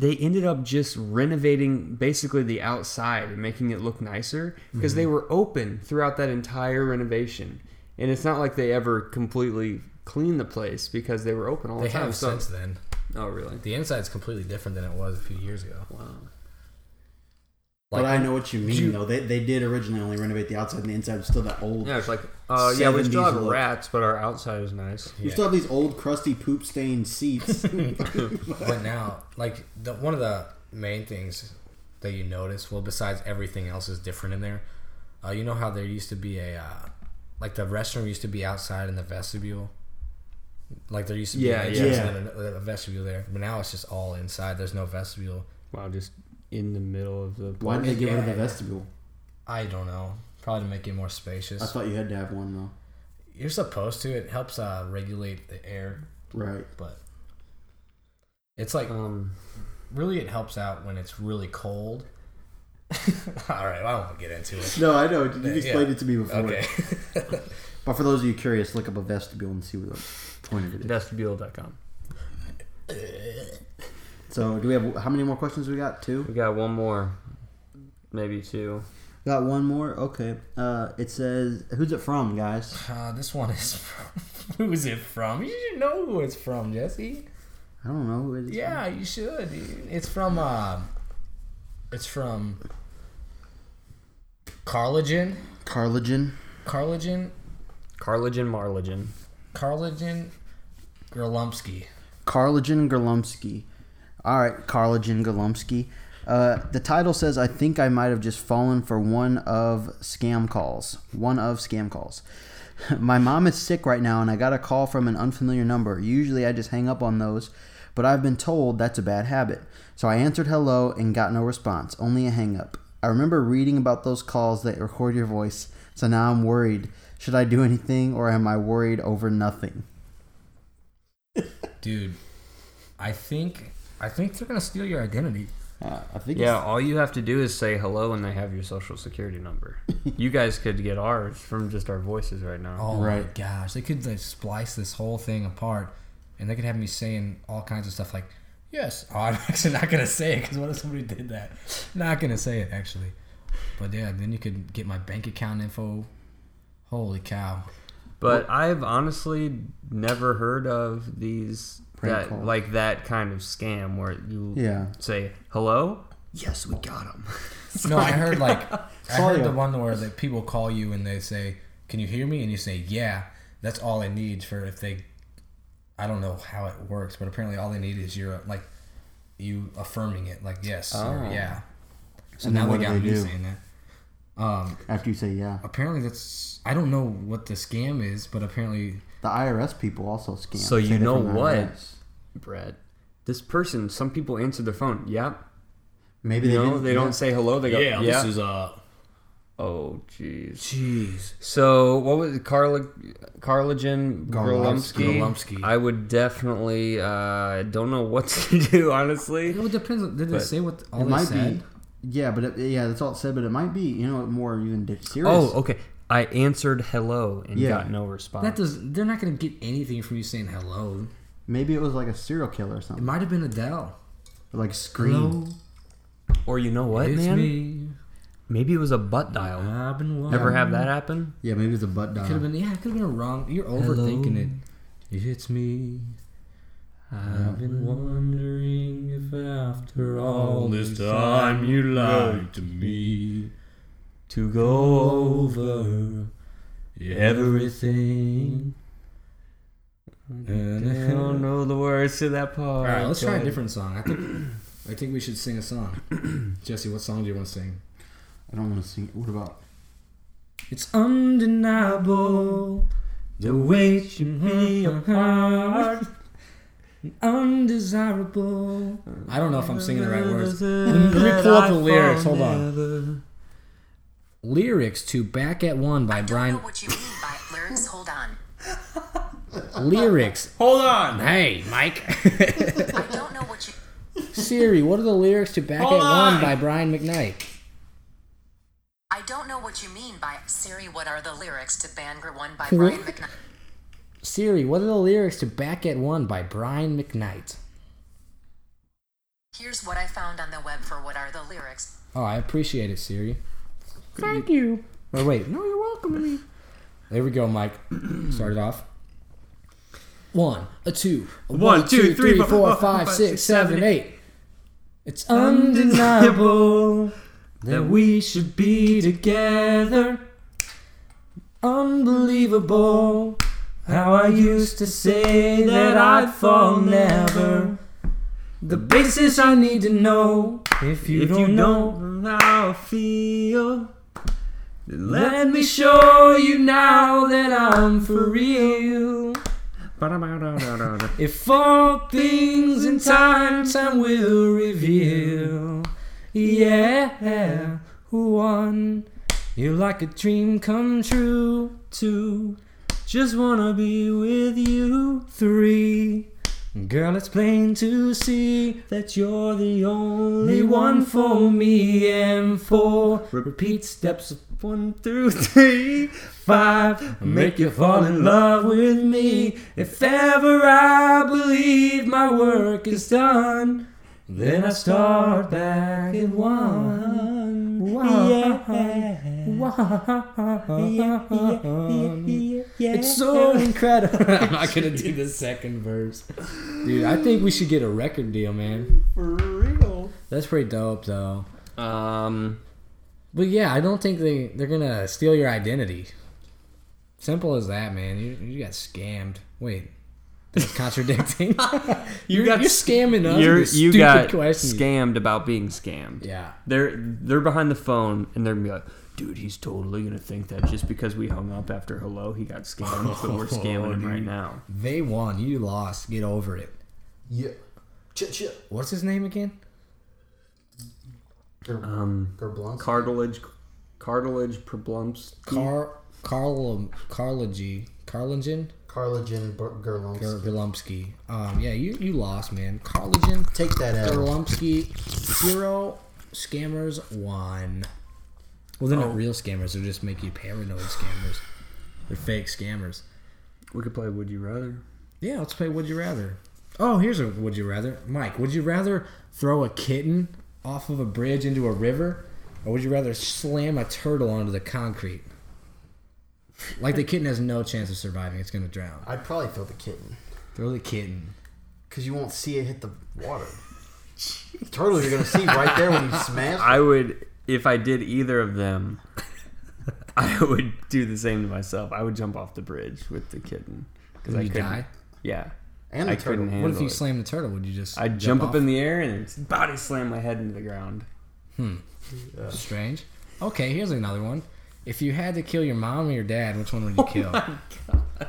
they ended up just renovating basically the outside and making it look nicer because they mm-hmm. were open throughout that entire renovation. And it's not like they ever completely cleaned the place because they were open all They the time. They have So- since then. oh, really? The inside's completely different than it was a few years ago. Wow. But I know what you mean, you- though. They, they did originally only renovate the outside, and the inside was still that old. Yeah, it's like, uh, yeah, we still have look. rats, but our outside is nice. We still have these old, crusty, poop stained seats. [laughs] [laughs] but now, like the one of the main things that you notice, well, besides everything else is different in there. Uh, you know how there used to be a, uh, like the restroom used to be outside in the vestibule. Like there used to be Yeah, an yeah. a, a vestibule there, but now it's just all inside. There's no vestibule. Wow, just in the middle of the. Why did they get rid of the vestibule? I don't know. Probably to make it more spacious. I thought you had to have one though. You're supposed to. It helps uh, regulate the air, Right. but it's like Um, really it helps out when it's really cold. [laughs] All right, I won't get into it. No, I know. You Yeah. explained it to me before. Okay. [laughs] But for those of you curious, look up a vestibule and see what the point of it is. vestibule.com. [laughs] So, do we have how many more questions we got? Two. We got one more, maybe two. Got one more. Okay. Uh, it says, "Who's it from, guys?" Uh, this one is from. [laughs] Who's it from? You should know who it's from, Jesse. I don't know who it is. Yeah, you should. It's from. Uh, it's from. Carlogen. Carlogen. Carlogen. Carlogen Marlogen. Carlogen. Gerlumsky. Carlogen Gerlumsky. All right, Carlogen Gerlumsky. Uh, the title says, "I think I might have just fallen for one of scam calls. One of scam calls. [laughs] My mom is sick right now, and I got a call from an unfamiliar number. Usually, I just hang up on those, but I've been told that's a bad habit. So I answered hello and got no response, only a hang up. I remember reading about those calls that record your voice, so now I'm worried. Should I do anything, or am I worried over nothing?" Dude, I think. I think they're gonna steal your identity. Uh, I think Yeah, all you have to do is say hello and they have your social security number. [laughs] you guys could get ours from just our voices right now. Oh my gosh, they could like splice this whole thing apart, and they could have me saying all kinds of stuff like, "Yes." Oh, I'm [laughs] actually not gonna say it because what if somebody did that? Not gonna say it actually, but yeah, then you could get my bank account info. Holy cow! But I've honestly never heard of these Prank that calls. like that kind of scam where you Yeah. say hello. Yes, we got him. [laughs] No, I heard like I Sorry. heard the one where that people call you and they say, "Can you hear me?" and you say, "Yeah." That's all it need for if they. I don't know how it works, but apparently all they need is your like, you affirming it, like yes or Oh. yeah. So And now what they do got they me do? saying that. Um, After you say yeah, apparently that's I don't know what the scam is, but apparently the IRS people also scam. So you know from what? IRS. Brett, this person. Some people answer their phone. Yep. Maybe You they, know, didn't- they yeah. don't say hello. They go, yeah. This is uh oh, jeez. jeez So what was it? Carla, Carlogen. I would definitely. uh don't know what [laughs] to do. Honestly, it depends. Did they say what all It they might said? be. Yeah, but it, yeah, that's all it said. But it might be, you know, more even serious. Oh, okay. I answered hello and Yeah. got no response. That does. They're not gonna get anything from you saying hello. maybe it was like a serial killer or something. It something, might have been Adele. or like Scream. or you know what, it's man? me. Maybe it was a butt dial. I've been Ever have that happen? Yeah, maybe it's a butt dial. Could have been. Yeah, it could have been a wrong. You're overthinking it. It's me. I've been wondering if after all this time you lied to me To go over everything. I don't know the words to that part. All right, let's try a different song. I think I think we should sing a song. [clears throat] Jesse, what song do you want to sing? I don't want to sing. What about? It's undeniable the way you me apart. Undesirable. I don't know if I'm singing the right words. Let me pull up the lyrics. Hold on. Lyrics to "Back at One" by I don't Brian. know what you mean by lyrics. Hold on. Lyrics. Hold on. Hey, Mike. [laughs] I don't know what you. Siri, what are the lyrics to "Back Hold at on. One" by Brian McKnight? I don't know what you mean by Siri. What are the lyrics to Banger One by [laughs] Brian McKnight? Siri, what are the lyrics to "Back at One" by Brian McKnight? Here's what I found on the web for what are the lyrics. Oh, I appreciate it, Siri. Thank you. Or wait, no, you're welcome. [laughs] There we go, Mike. Start it off. One, a two, a One, two, three, four, four, five, five, five, six, six, seven, seven, eight. It's undeniable that we should be together. Unbelievable how I used to say that I'd fall never. The basis I need to know if you If don't you know. don't know how I feel, then let me show you now that I'm for real. [laughs] If all things in time, time will reveal. Yeah, one You're like a dream come true. Two, Just wanna be with you. three. Girl, it's plain to see That you're the only one for me. And four, repeat steps One through three. five. Make you fall in love with me. If ever I believe my work is done, then I start back at one. One. [laughs] It's so incredible. [laughs] I'm not gonna do the second verse, dude. I think we should get a record deal, man. For real. That's pretty dope, though. Um, But yeah, I don't think they they're gonna steal your identity. Simple as that, man. You you got scammed. Wait, that's [laughs] contradicting. you are got you're scamming us. you're, you got questions. scammed about being scammed. Yeah. They're they're behind the phone and they're gonna be like, dude, he's totally gonna think that just because we hung up after hello, he got scammed, but we're [laughs] scamming him right now. They won. You lost. Get over it. Yeah. Chit chit. What's his name again? Um, Gerblunsk. cartilage, cartilage problums. Car Carl Carlogy Carlingen Carlogen Gerlunsk. Gerlumsky. Um, yeah, you you lost, man. Carlingen Take that out. Gerlumsky zero scammers one. Well, they're Oh. not real scammers. They're just make you paranoid scammers. They're fake scammers. We could play Would You Rather. Yeah, let's play Would You Rather. Oh, here's a Would You Rather. Mike, would you rather throw a kitten off of a bridge into a river, or would you rather slam a turtle onto the concrete? Like the kitten has no chance of surviving; it's gonna drown. I'd probably throw the kitten. Throw the kitten. Because you won't see it hit the water. Turtle you're going to see right there when you smash. I would, if I did either of them, I would do the same to myself. I would jump off the bridge with the kitten because Would I you couldn't. die? Yeah, And the I turtle. couldn't handle What if you it. slam the turtle? Would you just? I'd jump, off? up in the air and then body slam my head into the ground. Hmm. Strange. Okay, here's another one. If you had to kill your mom or your dad, which one would you [laughs] kill?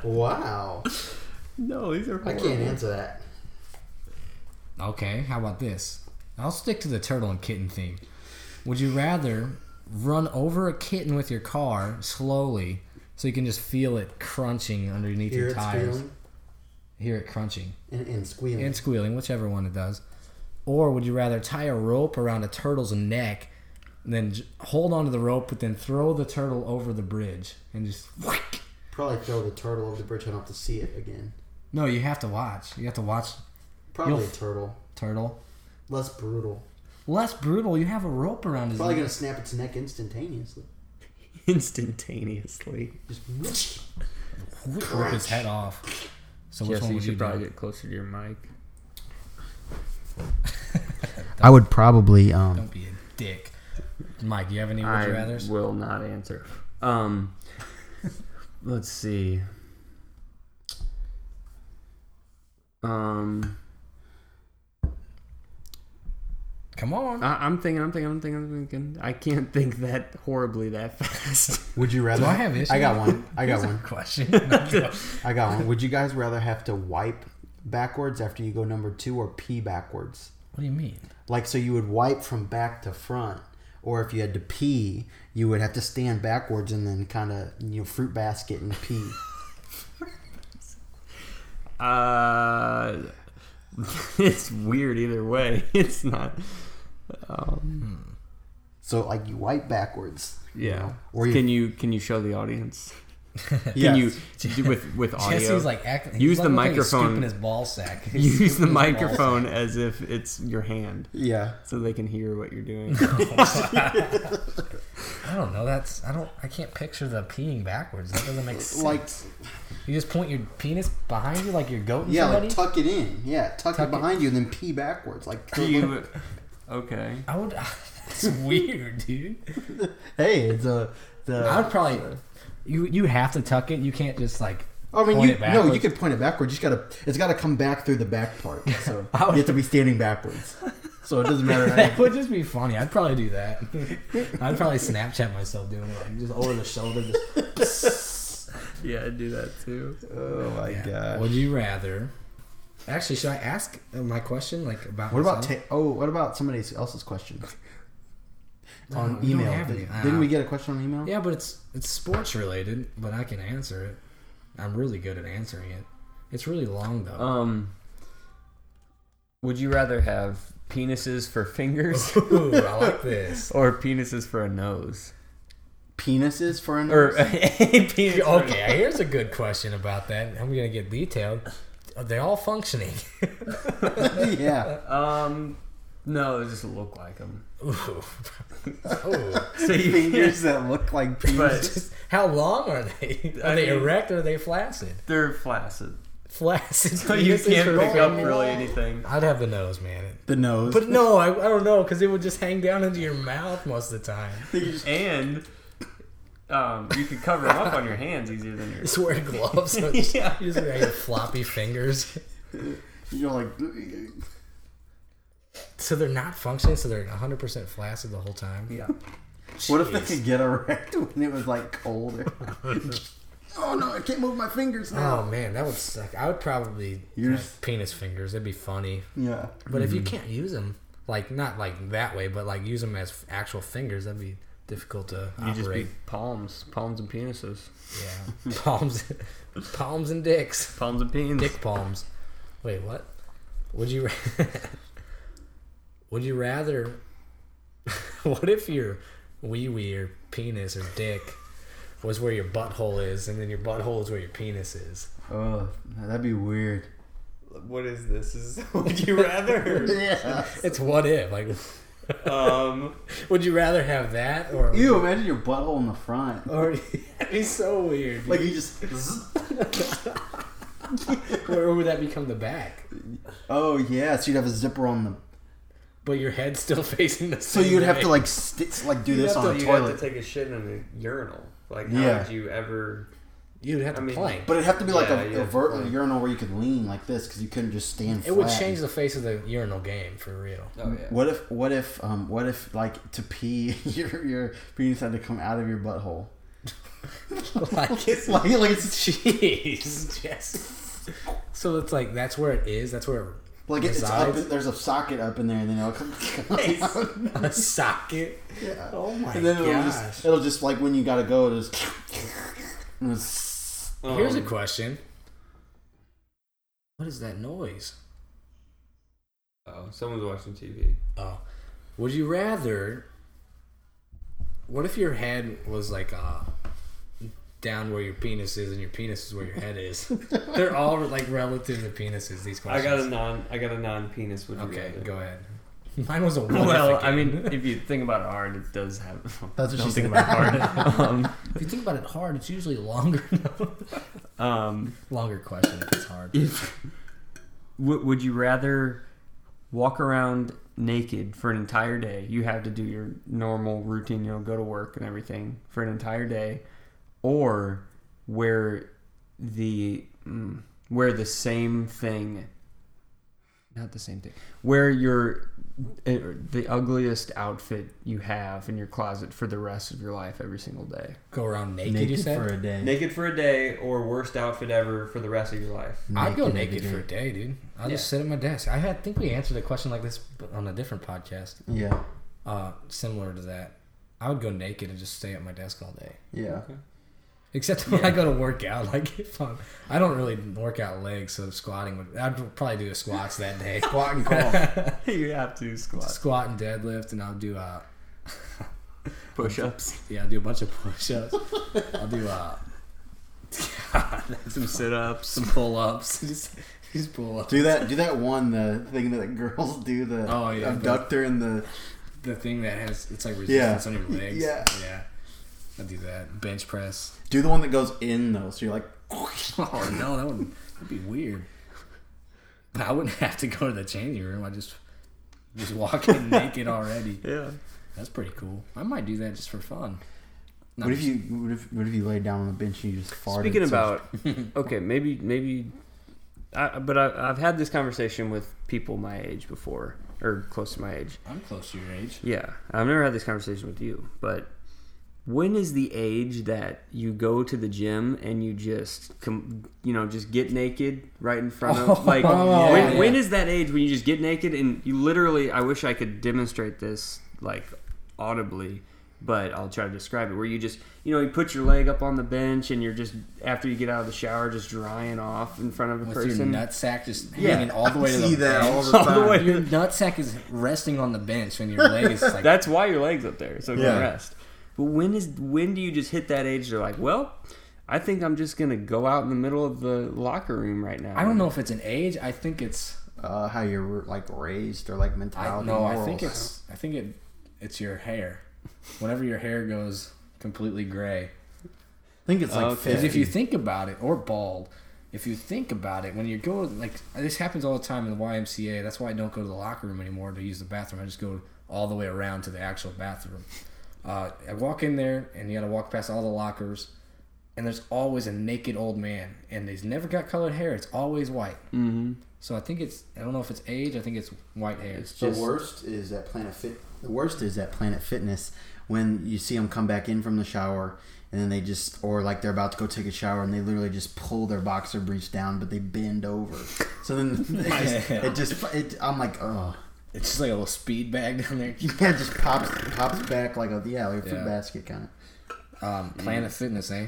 Wow. No, these are. I Horrible. can't answer that. Okay, how about this? I'll stick to the turtle and kitten theme. Would you rather run over a kitten with your car slowly so you can just feel it crunching underneath Hear your it tires? squealing Hear it crunching and, and squealing. and squealing, whichever one it does. Or would you rather tie a rope around a turtle's neck, and then j- hold onto the rope, but then throw the turtle over the bridge and just whack? Probably throw the turtle over the bridge. I don't have to see it again. No, you have to watch. You have to watch Probably You'll- turtle. turtle. Less brutal. Less brutal. You have a rope around his neck. Probably neck. going to snap its neck instantaneously. [laughs] instantaneously. Just rip his head off. So which Jesse, one you would you should probably do? get closer to your mic. [laughs] I would probably um Don't be a dick. Mike, do you have any would I you rather's? will not answer. Um, let's see. Um, Come on. I, I'm thinking. I'm thinking. I'm thinking. I'm thinking. I can't think that horribly that [laughs] fast. Would you rather Do I have issues? I got one. I got one. question. [laughs] I got one. Would you guys rather have to wipe backwards after you go number 2 or pee backwards? what do you mean? Like so you would wipe from back to front or if you had to pee, you would have to stand backwards and then kind of you know fruit basket and pee. [laughs] Uh, it's weird either way. It's not. Um, So like you wipe backwards. you yeah. know, Or you can you can you show the audience? [laughs] Can Yes. you do with with [laughs] audio? Jesse's like acting. Use he's the like looking at microphone. Scooping his ball sack. He's use the scooping his [laughs] ball microphone as if it's your hand, Yeah. so they can hear what you're doing. I don't know. That's I don't. I can't picture the peeing backwards. That doesn't make sense. Like you just point your penis behind you like you're goating yeah, somebody. like tuck it in. Yeah, tuck, Tuck it it- behind you and then pee backwards. Like you, okay. I would. [laughs] That's weird, dude. [laughs] hey, it's a the I would probably. You you have to tuck it. You can't just like. I mean, point you it no, you could point it backwards. You just gotta, it's gotta come back through the back part. [laughs] So would- you have to be standing backwards. So it doesn't matter. how That you- would just be funny. I'd probably do that. I'd probably Snapchat myself doing it, like just over the shoulder. Just, Yeah, I'd do that too. oh my god. Would you rather? Actually, should I ask uh, my question like about? What about ta- oh? What about somebody else's question? [laughs] on we don't email. have Did, any. didn't Ah. we get a question on email? Yeah, but it's it's sports related, but I can answer it. I'm really good at answering it. It's really long though. Um, would you rather have penises for fingers [laughs] Ooh, I like this. [laughs] or penises for a nose? Penises for a Or nose? a penis for a Okay, here's a good question about that. I'm gonna get detailed. Are they all functioning? [laughs] yeah. Um, no, it just look like them. Ooh. [laughs] Ooh. [laughs] So you Fingers that look like penises. Just how long are they? Are I they mean- erect or are they flaccid? they're flaccid, Flaccid. so you can't for pick up fingers? really anything. I'd have the nose, man. the nose. But no, I, I don't know because it would just hang down into your mouth most of the time. And um, you could cover them up on your hands easier than your. [laughs] Just wear gloves. So Yeah. You just got your floppy fingers. You're like, So they're not functioning. So they're 100 percent flaccid the whole time. Yeah. what if they could get erect when it was like cold? [laughs] oh no, I can't move my fingers now. Oh man, that would suck. I would probably Yours- have penis fingers. That'd be funny. Yeah. But if you can't use them, like not like that way, but like use them as actual fingers, that'd be difficult to You just be operate. palms, palms and penises, Yeah, [laughs] palms, palms and dicks, palms and peens. dick palms. Wait, what? Would you? [laughs] would you rather? [laughs] what if your wee wee or penis or dick was where your butthole is, and then your butthole is where your penis is? Oh, that'd be weird. What is this? Is would you rather? Yeah. It's what if? Like, um, [laughs] would you rather have that or? you imagine your butthole in the front. Or [laughs] that'd be so weird. Like you just. [laughs] Where would that become the back? Oh yeah, so you'd have a zipper on the. But your head's still facing the So you'd have to like st- like do you this have on to, a you toilet, have to take a shit in a urinal. Like, how Yeah. would you ever? You'd have I to mean, plank. but it'd have to be like Yeah, a, you a, have a urinal where you could lean like this because you couldn't just stand. It would flat. change the face of the urinal game for real. Oh yeah. What if what if um what if like to pee [laughs] your your penis had to come out of your butthole? [laughs] like, [laughs] It's like like it's jeez, yes. So it's like that's where it is. That's where like it's up. In, there's a socket up in there, and then it'll come. come out. a socket. yeah. Oh my And then it'll gosh. just it'll just like when you gotta go, it'll just. It's- Here's a Um, question. What is that noise? Oh, someone's watching TV. Oh, would you rather? What if your head was like uh, down where your penis is, and your penis is where your head is? [laughs] They're all like relative to penises. These questions. I got a non. I got a non-penis. Would you Okay, rather? go ahead. [laughs] Mine was a what Well, if I mean, if you think about it hard, it does have. That's what [laughs] don't she think about it hard. [laughs] um, if you think about it hard, it's usually longer. um, longer question if it's hard. if w- would you rather walk around naked for an entire day? You have to do your normal routine, you know, go to work and everything for an entire day, or wear the mm, wear the same thing. Not the same thing. Wear your uh, the ugliest outfit you have in your closet for the rest of your life every single day. Go around naked. you naked said. for a day. Naked for a day, or worst outfit ever for the rest of your life. I'd go Naked naked for a day. day, dude. I'll just sit at my desk. I had, think we answered a question like this on a different podcast, Yeah. uh, similar to that. I would go naked and just stay at my desk all day. Yeah. Except [laughs] when I go to work out, like [laughs] if I'm, I don't really work out legs, so squatting would. I'd probably do a squats that day. [laughs] Squat and call. you have to squat. Squat and deadlift, and I'll do uh, Push-ups. yeah, I'll do a bunch of push-ups. I'll do uh, Some sit-ups. some pull-ups. just, just pull up. do that. Do that one. The thing that girls do. The Oh, yeah, abductor and the. The thing that has it's like Yeah. resistance on your legs. Yeah. yeah. I do that. Bench press. Do the one that goes in though. So you're like. [laughs] [laughs] Oh no, that would that'd be weird. But I wouldn't [laughs] have to go to the changing room. I just just walk in naked already. Yeah. That's pretty cool. I might do that just for fun. Not What if just- you what if what if you laid down on a bench and you just farted? Speaking about, okay, maybe maybe, I, but I, I've had this conversation with people my age before, or close to my age. I'm close to your age. Yeah, I've never had this conversation with you, but when is the age that you go to the gym and you just com- you know just get naked right in front of [laughs] like Oh, when, yeah. when is that age when you just get naked and you literally I wish I could demonstrate this like audibly, but I'll try to describe it. Where you just, you know, you put your leg up on the bench and you're just after you get out of the shower, just drying off in front of a With your person. nutsack just Yeah, hanging all the way to the that bench. all the [laughs] All the way. Your nutsack is resting on the bench and your leg is like [laughs] That's why your legs up there, so it Yeah. can rest. But when is when do you just hit that age? They're like, well, I think I'm just gonna go out in the middle of the locker room right now. I don't know if it's an age. I think it's Uh, how you're like raised or like I mentality. no, I think it's I think it it's your hair. Whenever your hair goes completely gray. I think it's like Okay. Because if you think about it, or bald, if you think about it, when you go like this happens all the time in the YMCA. That's why I don't go to the locker room anymore to use the bathroom. I just go all the way around to the actual bathroom. Uh, I walk in there, and you got to walk past all the lockers, and there's always a naked old man, and he's never got colored hair. It's always white. Mm-hmm. So I think it's I don't know if it's age. I think it's white hair. It's The just worst is at Planet Fit. The worst is at Planet Fitness when you see them come back in from the shower and then they just, or like they're about to go take a shower and they literally just pull their boxer briefs down, but they bend over. So then [laughs] it just, it just it, I'm like, oh, It's just like a little speed bag down there. [laughs] yeah, it just pops pops back like a yeah, like a fruit Yeah. basket kind of. Um, Planet Fitness, eh?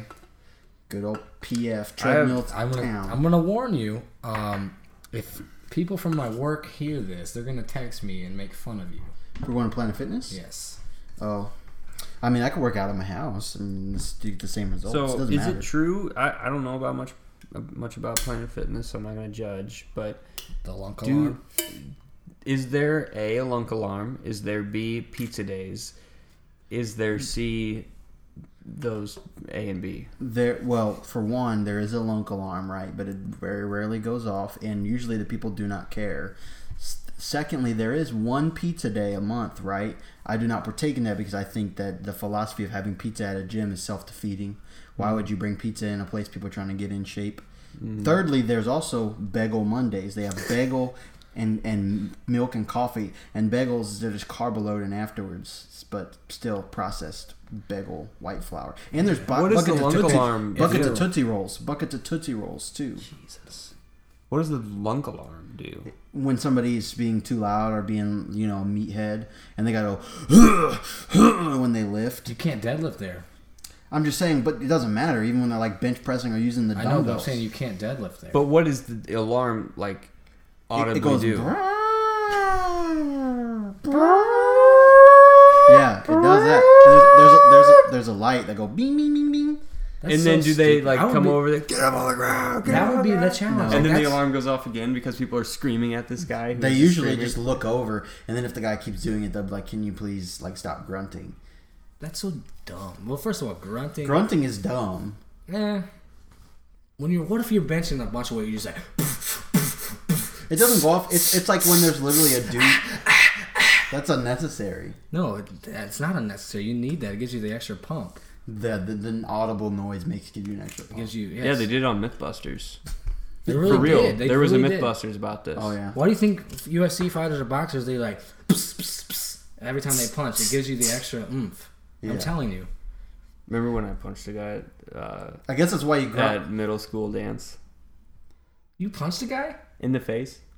Good old PF treadmill I'm gonna, town. I'm gonna warn you. Um, if people from my work hear this, they're gonna text me and make fun of you. We're going to Planet Fitness. Yes. Oh, I mean, I could work out at my house and just do the same results. so. Doesn't Is matter. it true? I, I don't know about much much about Planet Fitness, so I'm not gonna judge. But The lunk do alarm. Is there a, a lunk alarm? Is there b pizza days? Is there c those A and B? There, well, for one, there is a lunk alarm, right? But it very rarely goes off, and usually the people do not care. S- Secondly, there is one pizza day a month, right? I do not partake in that because I think that the philosophy of having pizza at a gym is self defeating. Why mm. would you bring pizza in a place people are trying to get in shape? Mm-hmm. Thirdly, there's also Bagel Mondays. They have bagel and, and milk and coffee, and bagels they're just carb loading afterwards, but still processed bagel white flour. And there's bu- What is buckets the of lunk Tootsie, alarm? buckets If of Tootsie Rolls, buckets of Tootsie Rolls too. Jesus. What does the lunk alarm do? When somebody's being too loud or being you know a meathead, and they gotta go [laughs] when they lift. You can't deadlift there. I'm just saying, but it doesn't matter. Even when they're like bench pressing or using the I dumbbells. know, but I'm saying you can't deadlift there. But what is the alarm like It- audibly it goes. do? Yeah, it does that. There's, there's a, there's a there's a light that go bing bing bing bing. That's and so then do they stupid. like come be- over there? Get up on the ground. Get That would be the the ground." challenge. And Like, then the alarm goes off again because people are screaming at this guy. They usually screaming. just look over, and then if the guy keeps doing it, they'll be like, "Can you please like stop grunting?" That's so dumb. Well, first of all, grunting. Grunting is dumb. Eh. When you're, what if you're benching a bunch of weight? You just like, [laughs] It doesn't go off. It's it's like when there's literally a dude. [laughs] That's unnecessary. no, it, it's not unnecessary. You need that. It gives you the extra pump. The the, the audible noise makes give you an extra. It Pump. gives you. Yes. Yeah, they did it on MythBusters. They really For real, did. They there was really a did. MythBusters about this. Oh yeah. Why do you think UFC fighters or boxers they like pss, pss, pss, every time they punch? It gives you the extra oomph. Yeah. I'm telling you. Remember when I punched a guy at, uh, I guess that's why you grunt. at middle school dance You punched a guy? In the face? [laughs]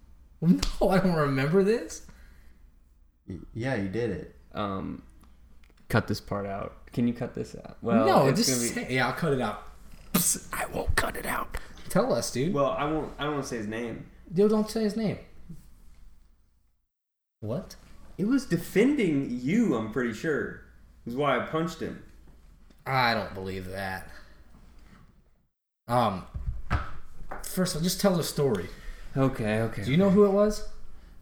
No, I don't remember this. Yeah, you did it. Um, cut this part out. Can you cut this out? Well, no, it's just gonna be. say, yeah, I'll cut it out. Pss, I won't cut it out. Tell us, dude. Well, I won't. I don't want to say his name. Dude, don't say his name. What? It was defending you. I'm pretty sure. Is why I punched him. I don't believe that. Um, first of all, just tell the story. Okay. Okay. Do you know who it was?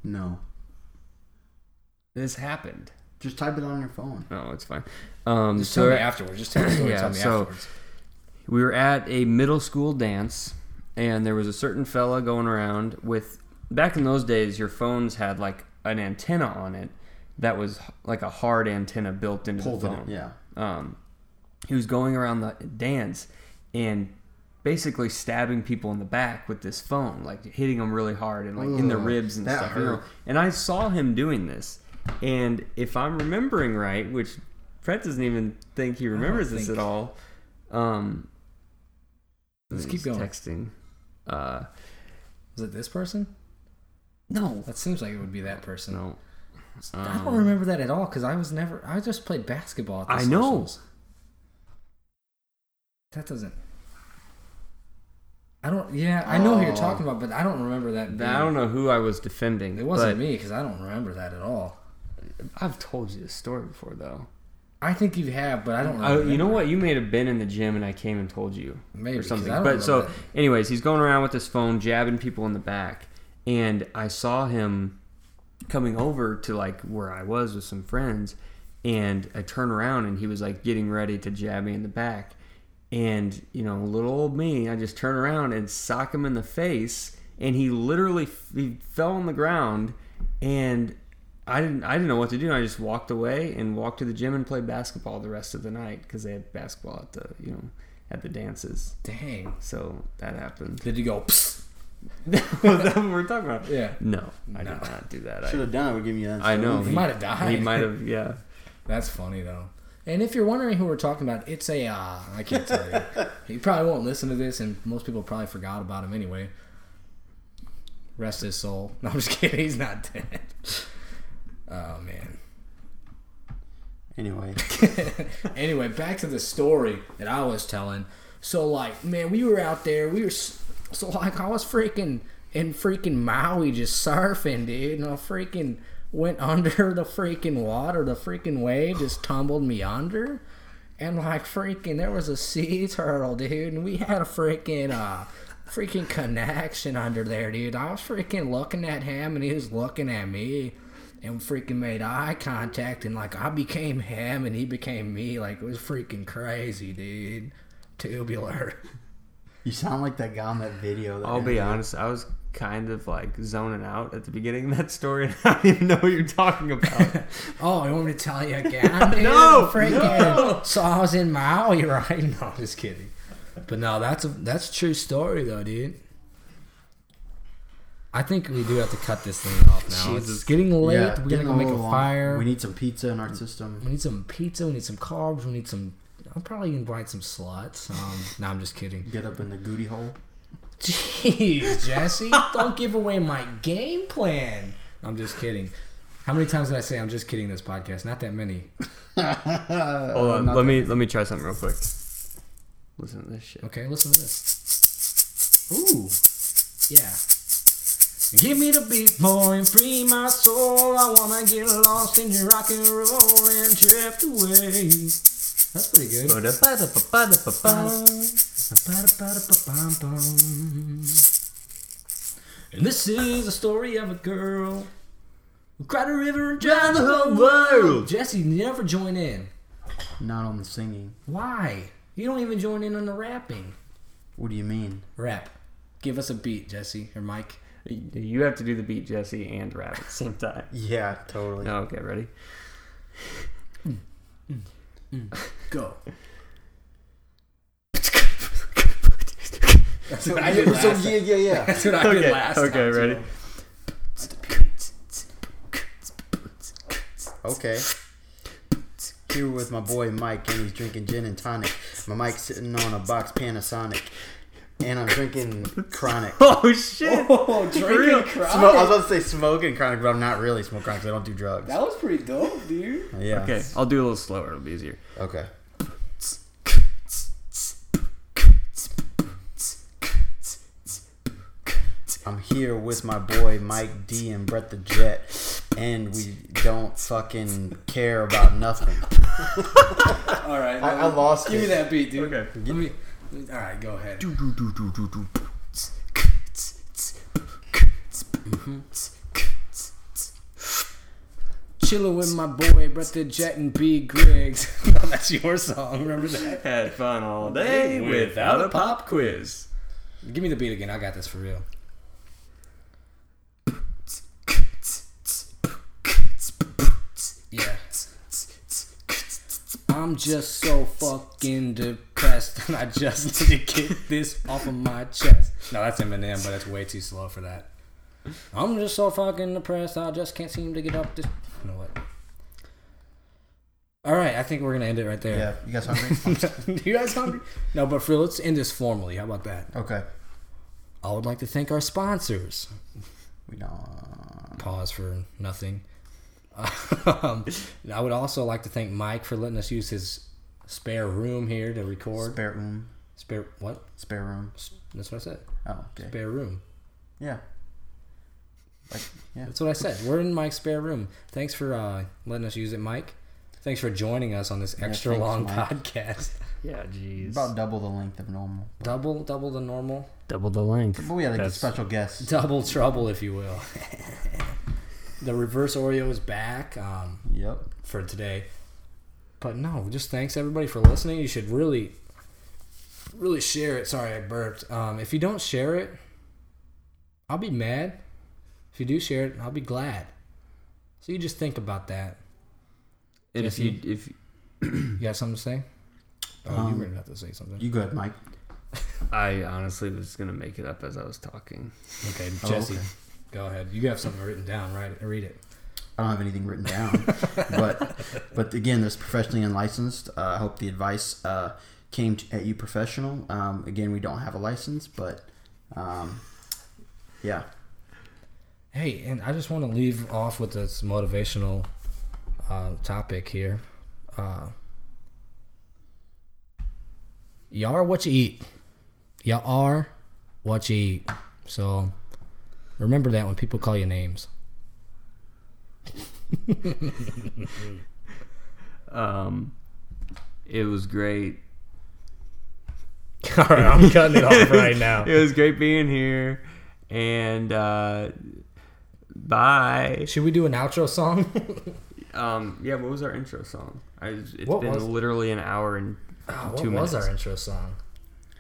No, this happened? just type it on your phone. No, it's fine. Um, Just so tell me afterwards. Just tell the story. Yeah, tell me so- afterwards. we were at a middle school dance and there was a certain fella going around with back in those days your phones had like an antenna on it that was like a hard antenna built into Pulled the it. phone Yeah. um, he was going around the dance and basically stabbing people in the back with this phone like hitting them really hard and like in the ribs and stuff you know and i saw him doing this and if i'm remembering right which fred doesn't even think he remembers this think- at all um Let's keep going. texting uh Was it this person? no That seems like it would be that person. no I don't remember that at all because I was never. I just played basketball. At the I know. That doesn't. I don't. Yeah, I know who you're Oh. talking about, but I don't remember that. I don't know who I was defending. It wasn't but me because I don't remember that at all. I've told you this story before, though. I think you have, but I don't. I, Remember. you know what? You may have been in the gym and I came and told you Maybe, or 'cause something. I don't But so, remember anyways, he's going around with his phone, jabbing people in the back, and I saw him coming over to like where I was with some friends, and I turned around and he was like getting ready to jab me in the back, and you know, little old me, I just turned around and sock him in the face, and he literally he fell on the ground, and I didn't I didn't know what to do. I just walked away and walked to the gym and played basketball the rest of the night because they had basketball at the you know at the dances. Dang. So that happened. Did you go? Psst? [laughs] Was that what we're talking about? Yeah. No, I No. did not do that. Should have done it. Would give you that. I know. He might have died. He might have. Yeah. That's funny though. And if you're wondering who we're talking about, it's a uh, I can't tell you. [laughs] he probably won't listen to this, and most people probably forgot about him anyway. Rest his soul. [laughs] No, I'm just kidding. He's not dead. Oh man. Anyway, [laughs] anyway, back to the story that I was telling. So like, man, we were out there. We were so like, I was freaking in freaking Maui just surfing, dude, and I freaking went under [laughs] the freaking water. The freaking wave just tumbled me under, and like freaking, there was a sea [laughs] turtle, dude, and we had a freaking uh. Freaking connection under there, dude. I was freaking looking at him and he was looking at me and freaking made eye contact and like I became him and he became me. Like it was freaking crazy, dude. Tubular. you sound like that guy on that video. That I'll be honest. I was kind of like zoning out at the beginning of that story. and [laughs] I don't even know what you're talking about. [laughs] Oh, you want me to tell you again? [laughs] Dude? No, freaking. So I was in Maui, right? No, I'm just kidding. But no, that's a that's a true story though, dude. I think we do have to cut this thing off now. Jesus. It's getting late. Yeah, We're getting gonna go make a long. fire. We need some pizza in our system. We need some pizza. We need some carbs. We need some. I'll probably invite some sluts. Um, no, I'm just kidding. Get up in the goody hole. Jeez, [laughs] Jesse, don't give away my game plan. I'm just kidding. How many times did I say I'm just kidding this podcast? Not that many. [laughs] Hold on. Let me let me try something real quick. Listen to this shit. Okay, listen to this. Ooh, yeah. Give me the beat, boy, and free my soul. I wanna get lost in your rock and roll and drift away. That's pretty good. And this is a story of a girl who cried a river and drowned the whole world. Jesse, never join in. Not on the singing. Why? You don't even join in on the rapping. What do you mean? Rap. Give us a beat, Jesse or Mike. You have to do the beat, Jesse, and rap at the same time. Yeah, totally. Okay, ready? Go. That's So, what I did so yeah, yeah, yeah. That's what I did last. okay, time, ready? too. Okay. Here with my boy Mike, and he's drinking gin and tonic. My Mike's sitting on a box Panasonic, and I'm drinking Chronic. [laughs] Oh shit! Oh, real? drinking Smo- I was about to say smoking Chronic, but I'm not really smoking Chronic 'cause I don't do drugs. That was pretty dope, dude. Yeah. Okay, I'll do a little slower. It'll be easier. Okay. I'm here with my boy Mike D and Brett the Jet, and we don't fucking care about nothing. [laughs] All right, I, I lost Give me that beat, dude. Okay. Let me. All right, go ahead. Do do do do do do. Chilling with my boy, Brett the Jet and B Griggs. [laughs] oh, that's your song. Remember that? Had fun all day without a pop quiz. Give me the beat again. I got this for real. Yeah. I'm just so fucking depressed and I just need to get this off of my chest. No, that's Eminem, but that's way too slow for that. I'm just so fucking depressed. I just can't seem to get up this. You know what? All right, I think we're gonna end it right there. Yeah, you guys hungry? [laughs] you guys hungry? No, but for let's end this formally. How about that? okay. I would like to thank our sponsors. We don't. Pause for nothing. Um, [laughs] I would also like to thank Mike for letting us use his spare room here to record. Spare room. Spare what? Spare room. That's what I said. Oh, okay. Spare room. Yeah. Like, yeah. That's what I said. We're in Mike's spare room. Thanks for uh, letting us use it, Mike. Thanks for joining us on this extra thanks, long Mike. [laughs] [laughs] podcast. Yeah, jeez. About double the length of normal. Double, double the normal. double the length. But we had like a special guest. Double trouble, if you will. The reverse Oreo is back um, Yep. for today. But no, just thanks everybody for listening. You should really, really share it. Sorry, I burped. Um, if you don't share it, I'll be mad. If you do share it, I'll be glad. So you just think about that. And if you if You got something to say? Oh, Um, you were about to have to say something. You good, Mike? [laughs] I honestly was gonna make it up as I was talking. Okay, Oh, Jesse, okay. Go ahead. You have something written down, right? Read it. I don't have anything written down, [laughs] but but again, there's professionally unlicensed. Uh, I hope the advice uh, came to, at you professional. Um, again, we don't have a license, but um, yeah, Hey, and I just want to leave off with this motivational uh, topic here. Uh, you are what you eat. Y'all are what you eat. So remember that when people call you names. [laughs] Um, it was great. [laughs] All right, I'm cutting it off right now. [laughs] It was great being here, and uh, bye. Should we do an outro song? Um, yeah, what was our intro song? I, it's What been was- literally an hour and Oh, what two was our intro song?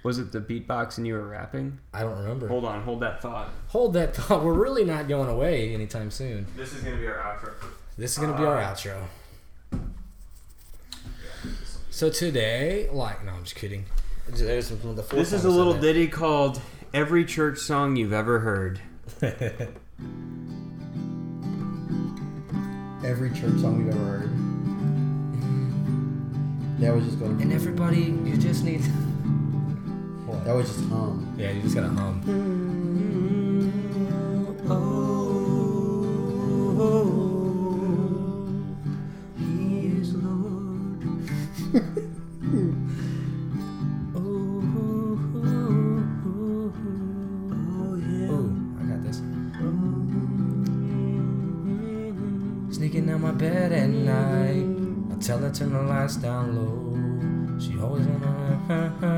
Was it the beatbox and you were rapping? I don't remember. Hold on, hold that thought. Hold that thought. We're really not going away anytime soon. This is gonna be our outro. This is gonna be our Uh, outro. So today, like, no, I'm just kidding. There's some of the fourth This is a time I little that. ditty called "Every Church Song You've Ever Heard." [laughs] every church song we've ever heard. That was just going. And everybody, you just need. What? That was just hum. Yeah, you just gotta hum. Ooh, I got this. Sneaking out my bed at night. I tell her turn the lights down low. She always wanna.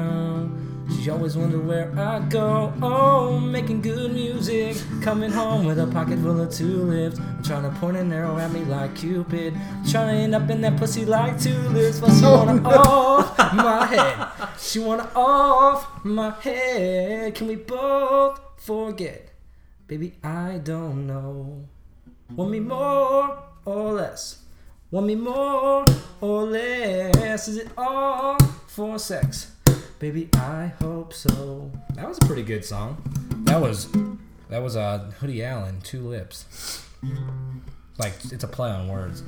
She always wonder where I go. Oh, making good music. Coming home with a pocket full of tulips. I'm trying to point an arrow at me like Cupid. Trying to end up in that pussy like tulips. But she wanna [laughs] off my head. She wanna off my head. Can we both forget? Baby, I don't know. Want me more or less? Want me more or less? Is it all for sex? Baby, I hope so. That was a pretty good song. That was that was uh Hoodie Allen, Two Lips. Like it's a play on words.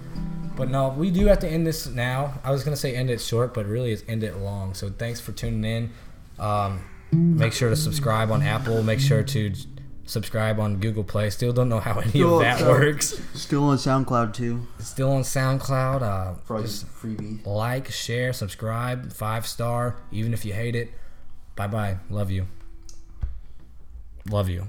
But no, we do have to end this now. I was gonna say end it short, but really it's end it long. So thanks for tuning in. Um, make sure to subscribe on Apple. Make sure to subscribe on Google Play. Still don't know how [laughs] any Still- of that works. Still on SoundCloud too. Still on SoundCloud. Uh, just freebies. like, share, subscribe, five star, even if you hate it. Bye bye. Love you. Love you.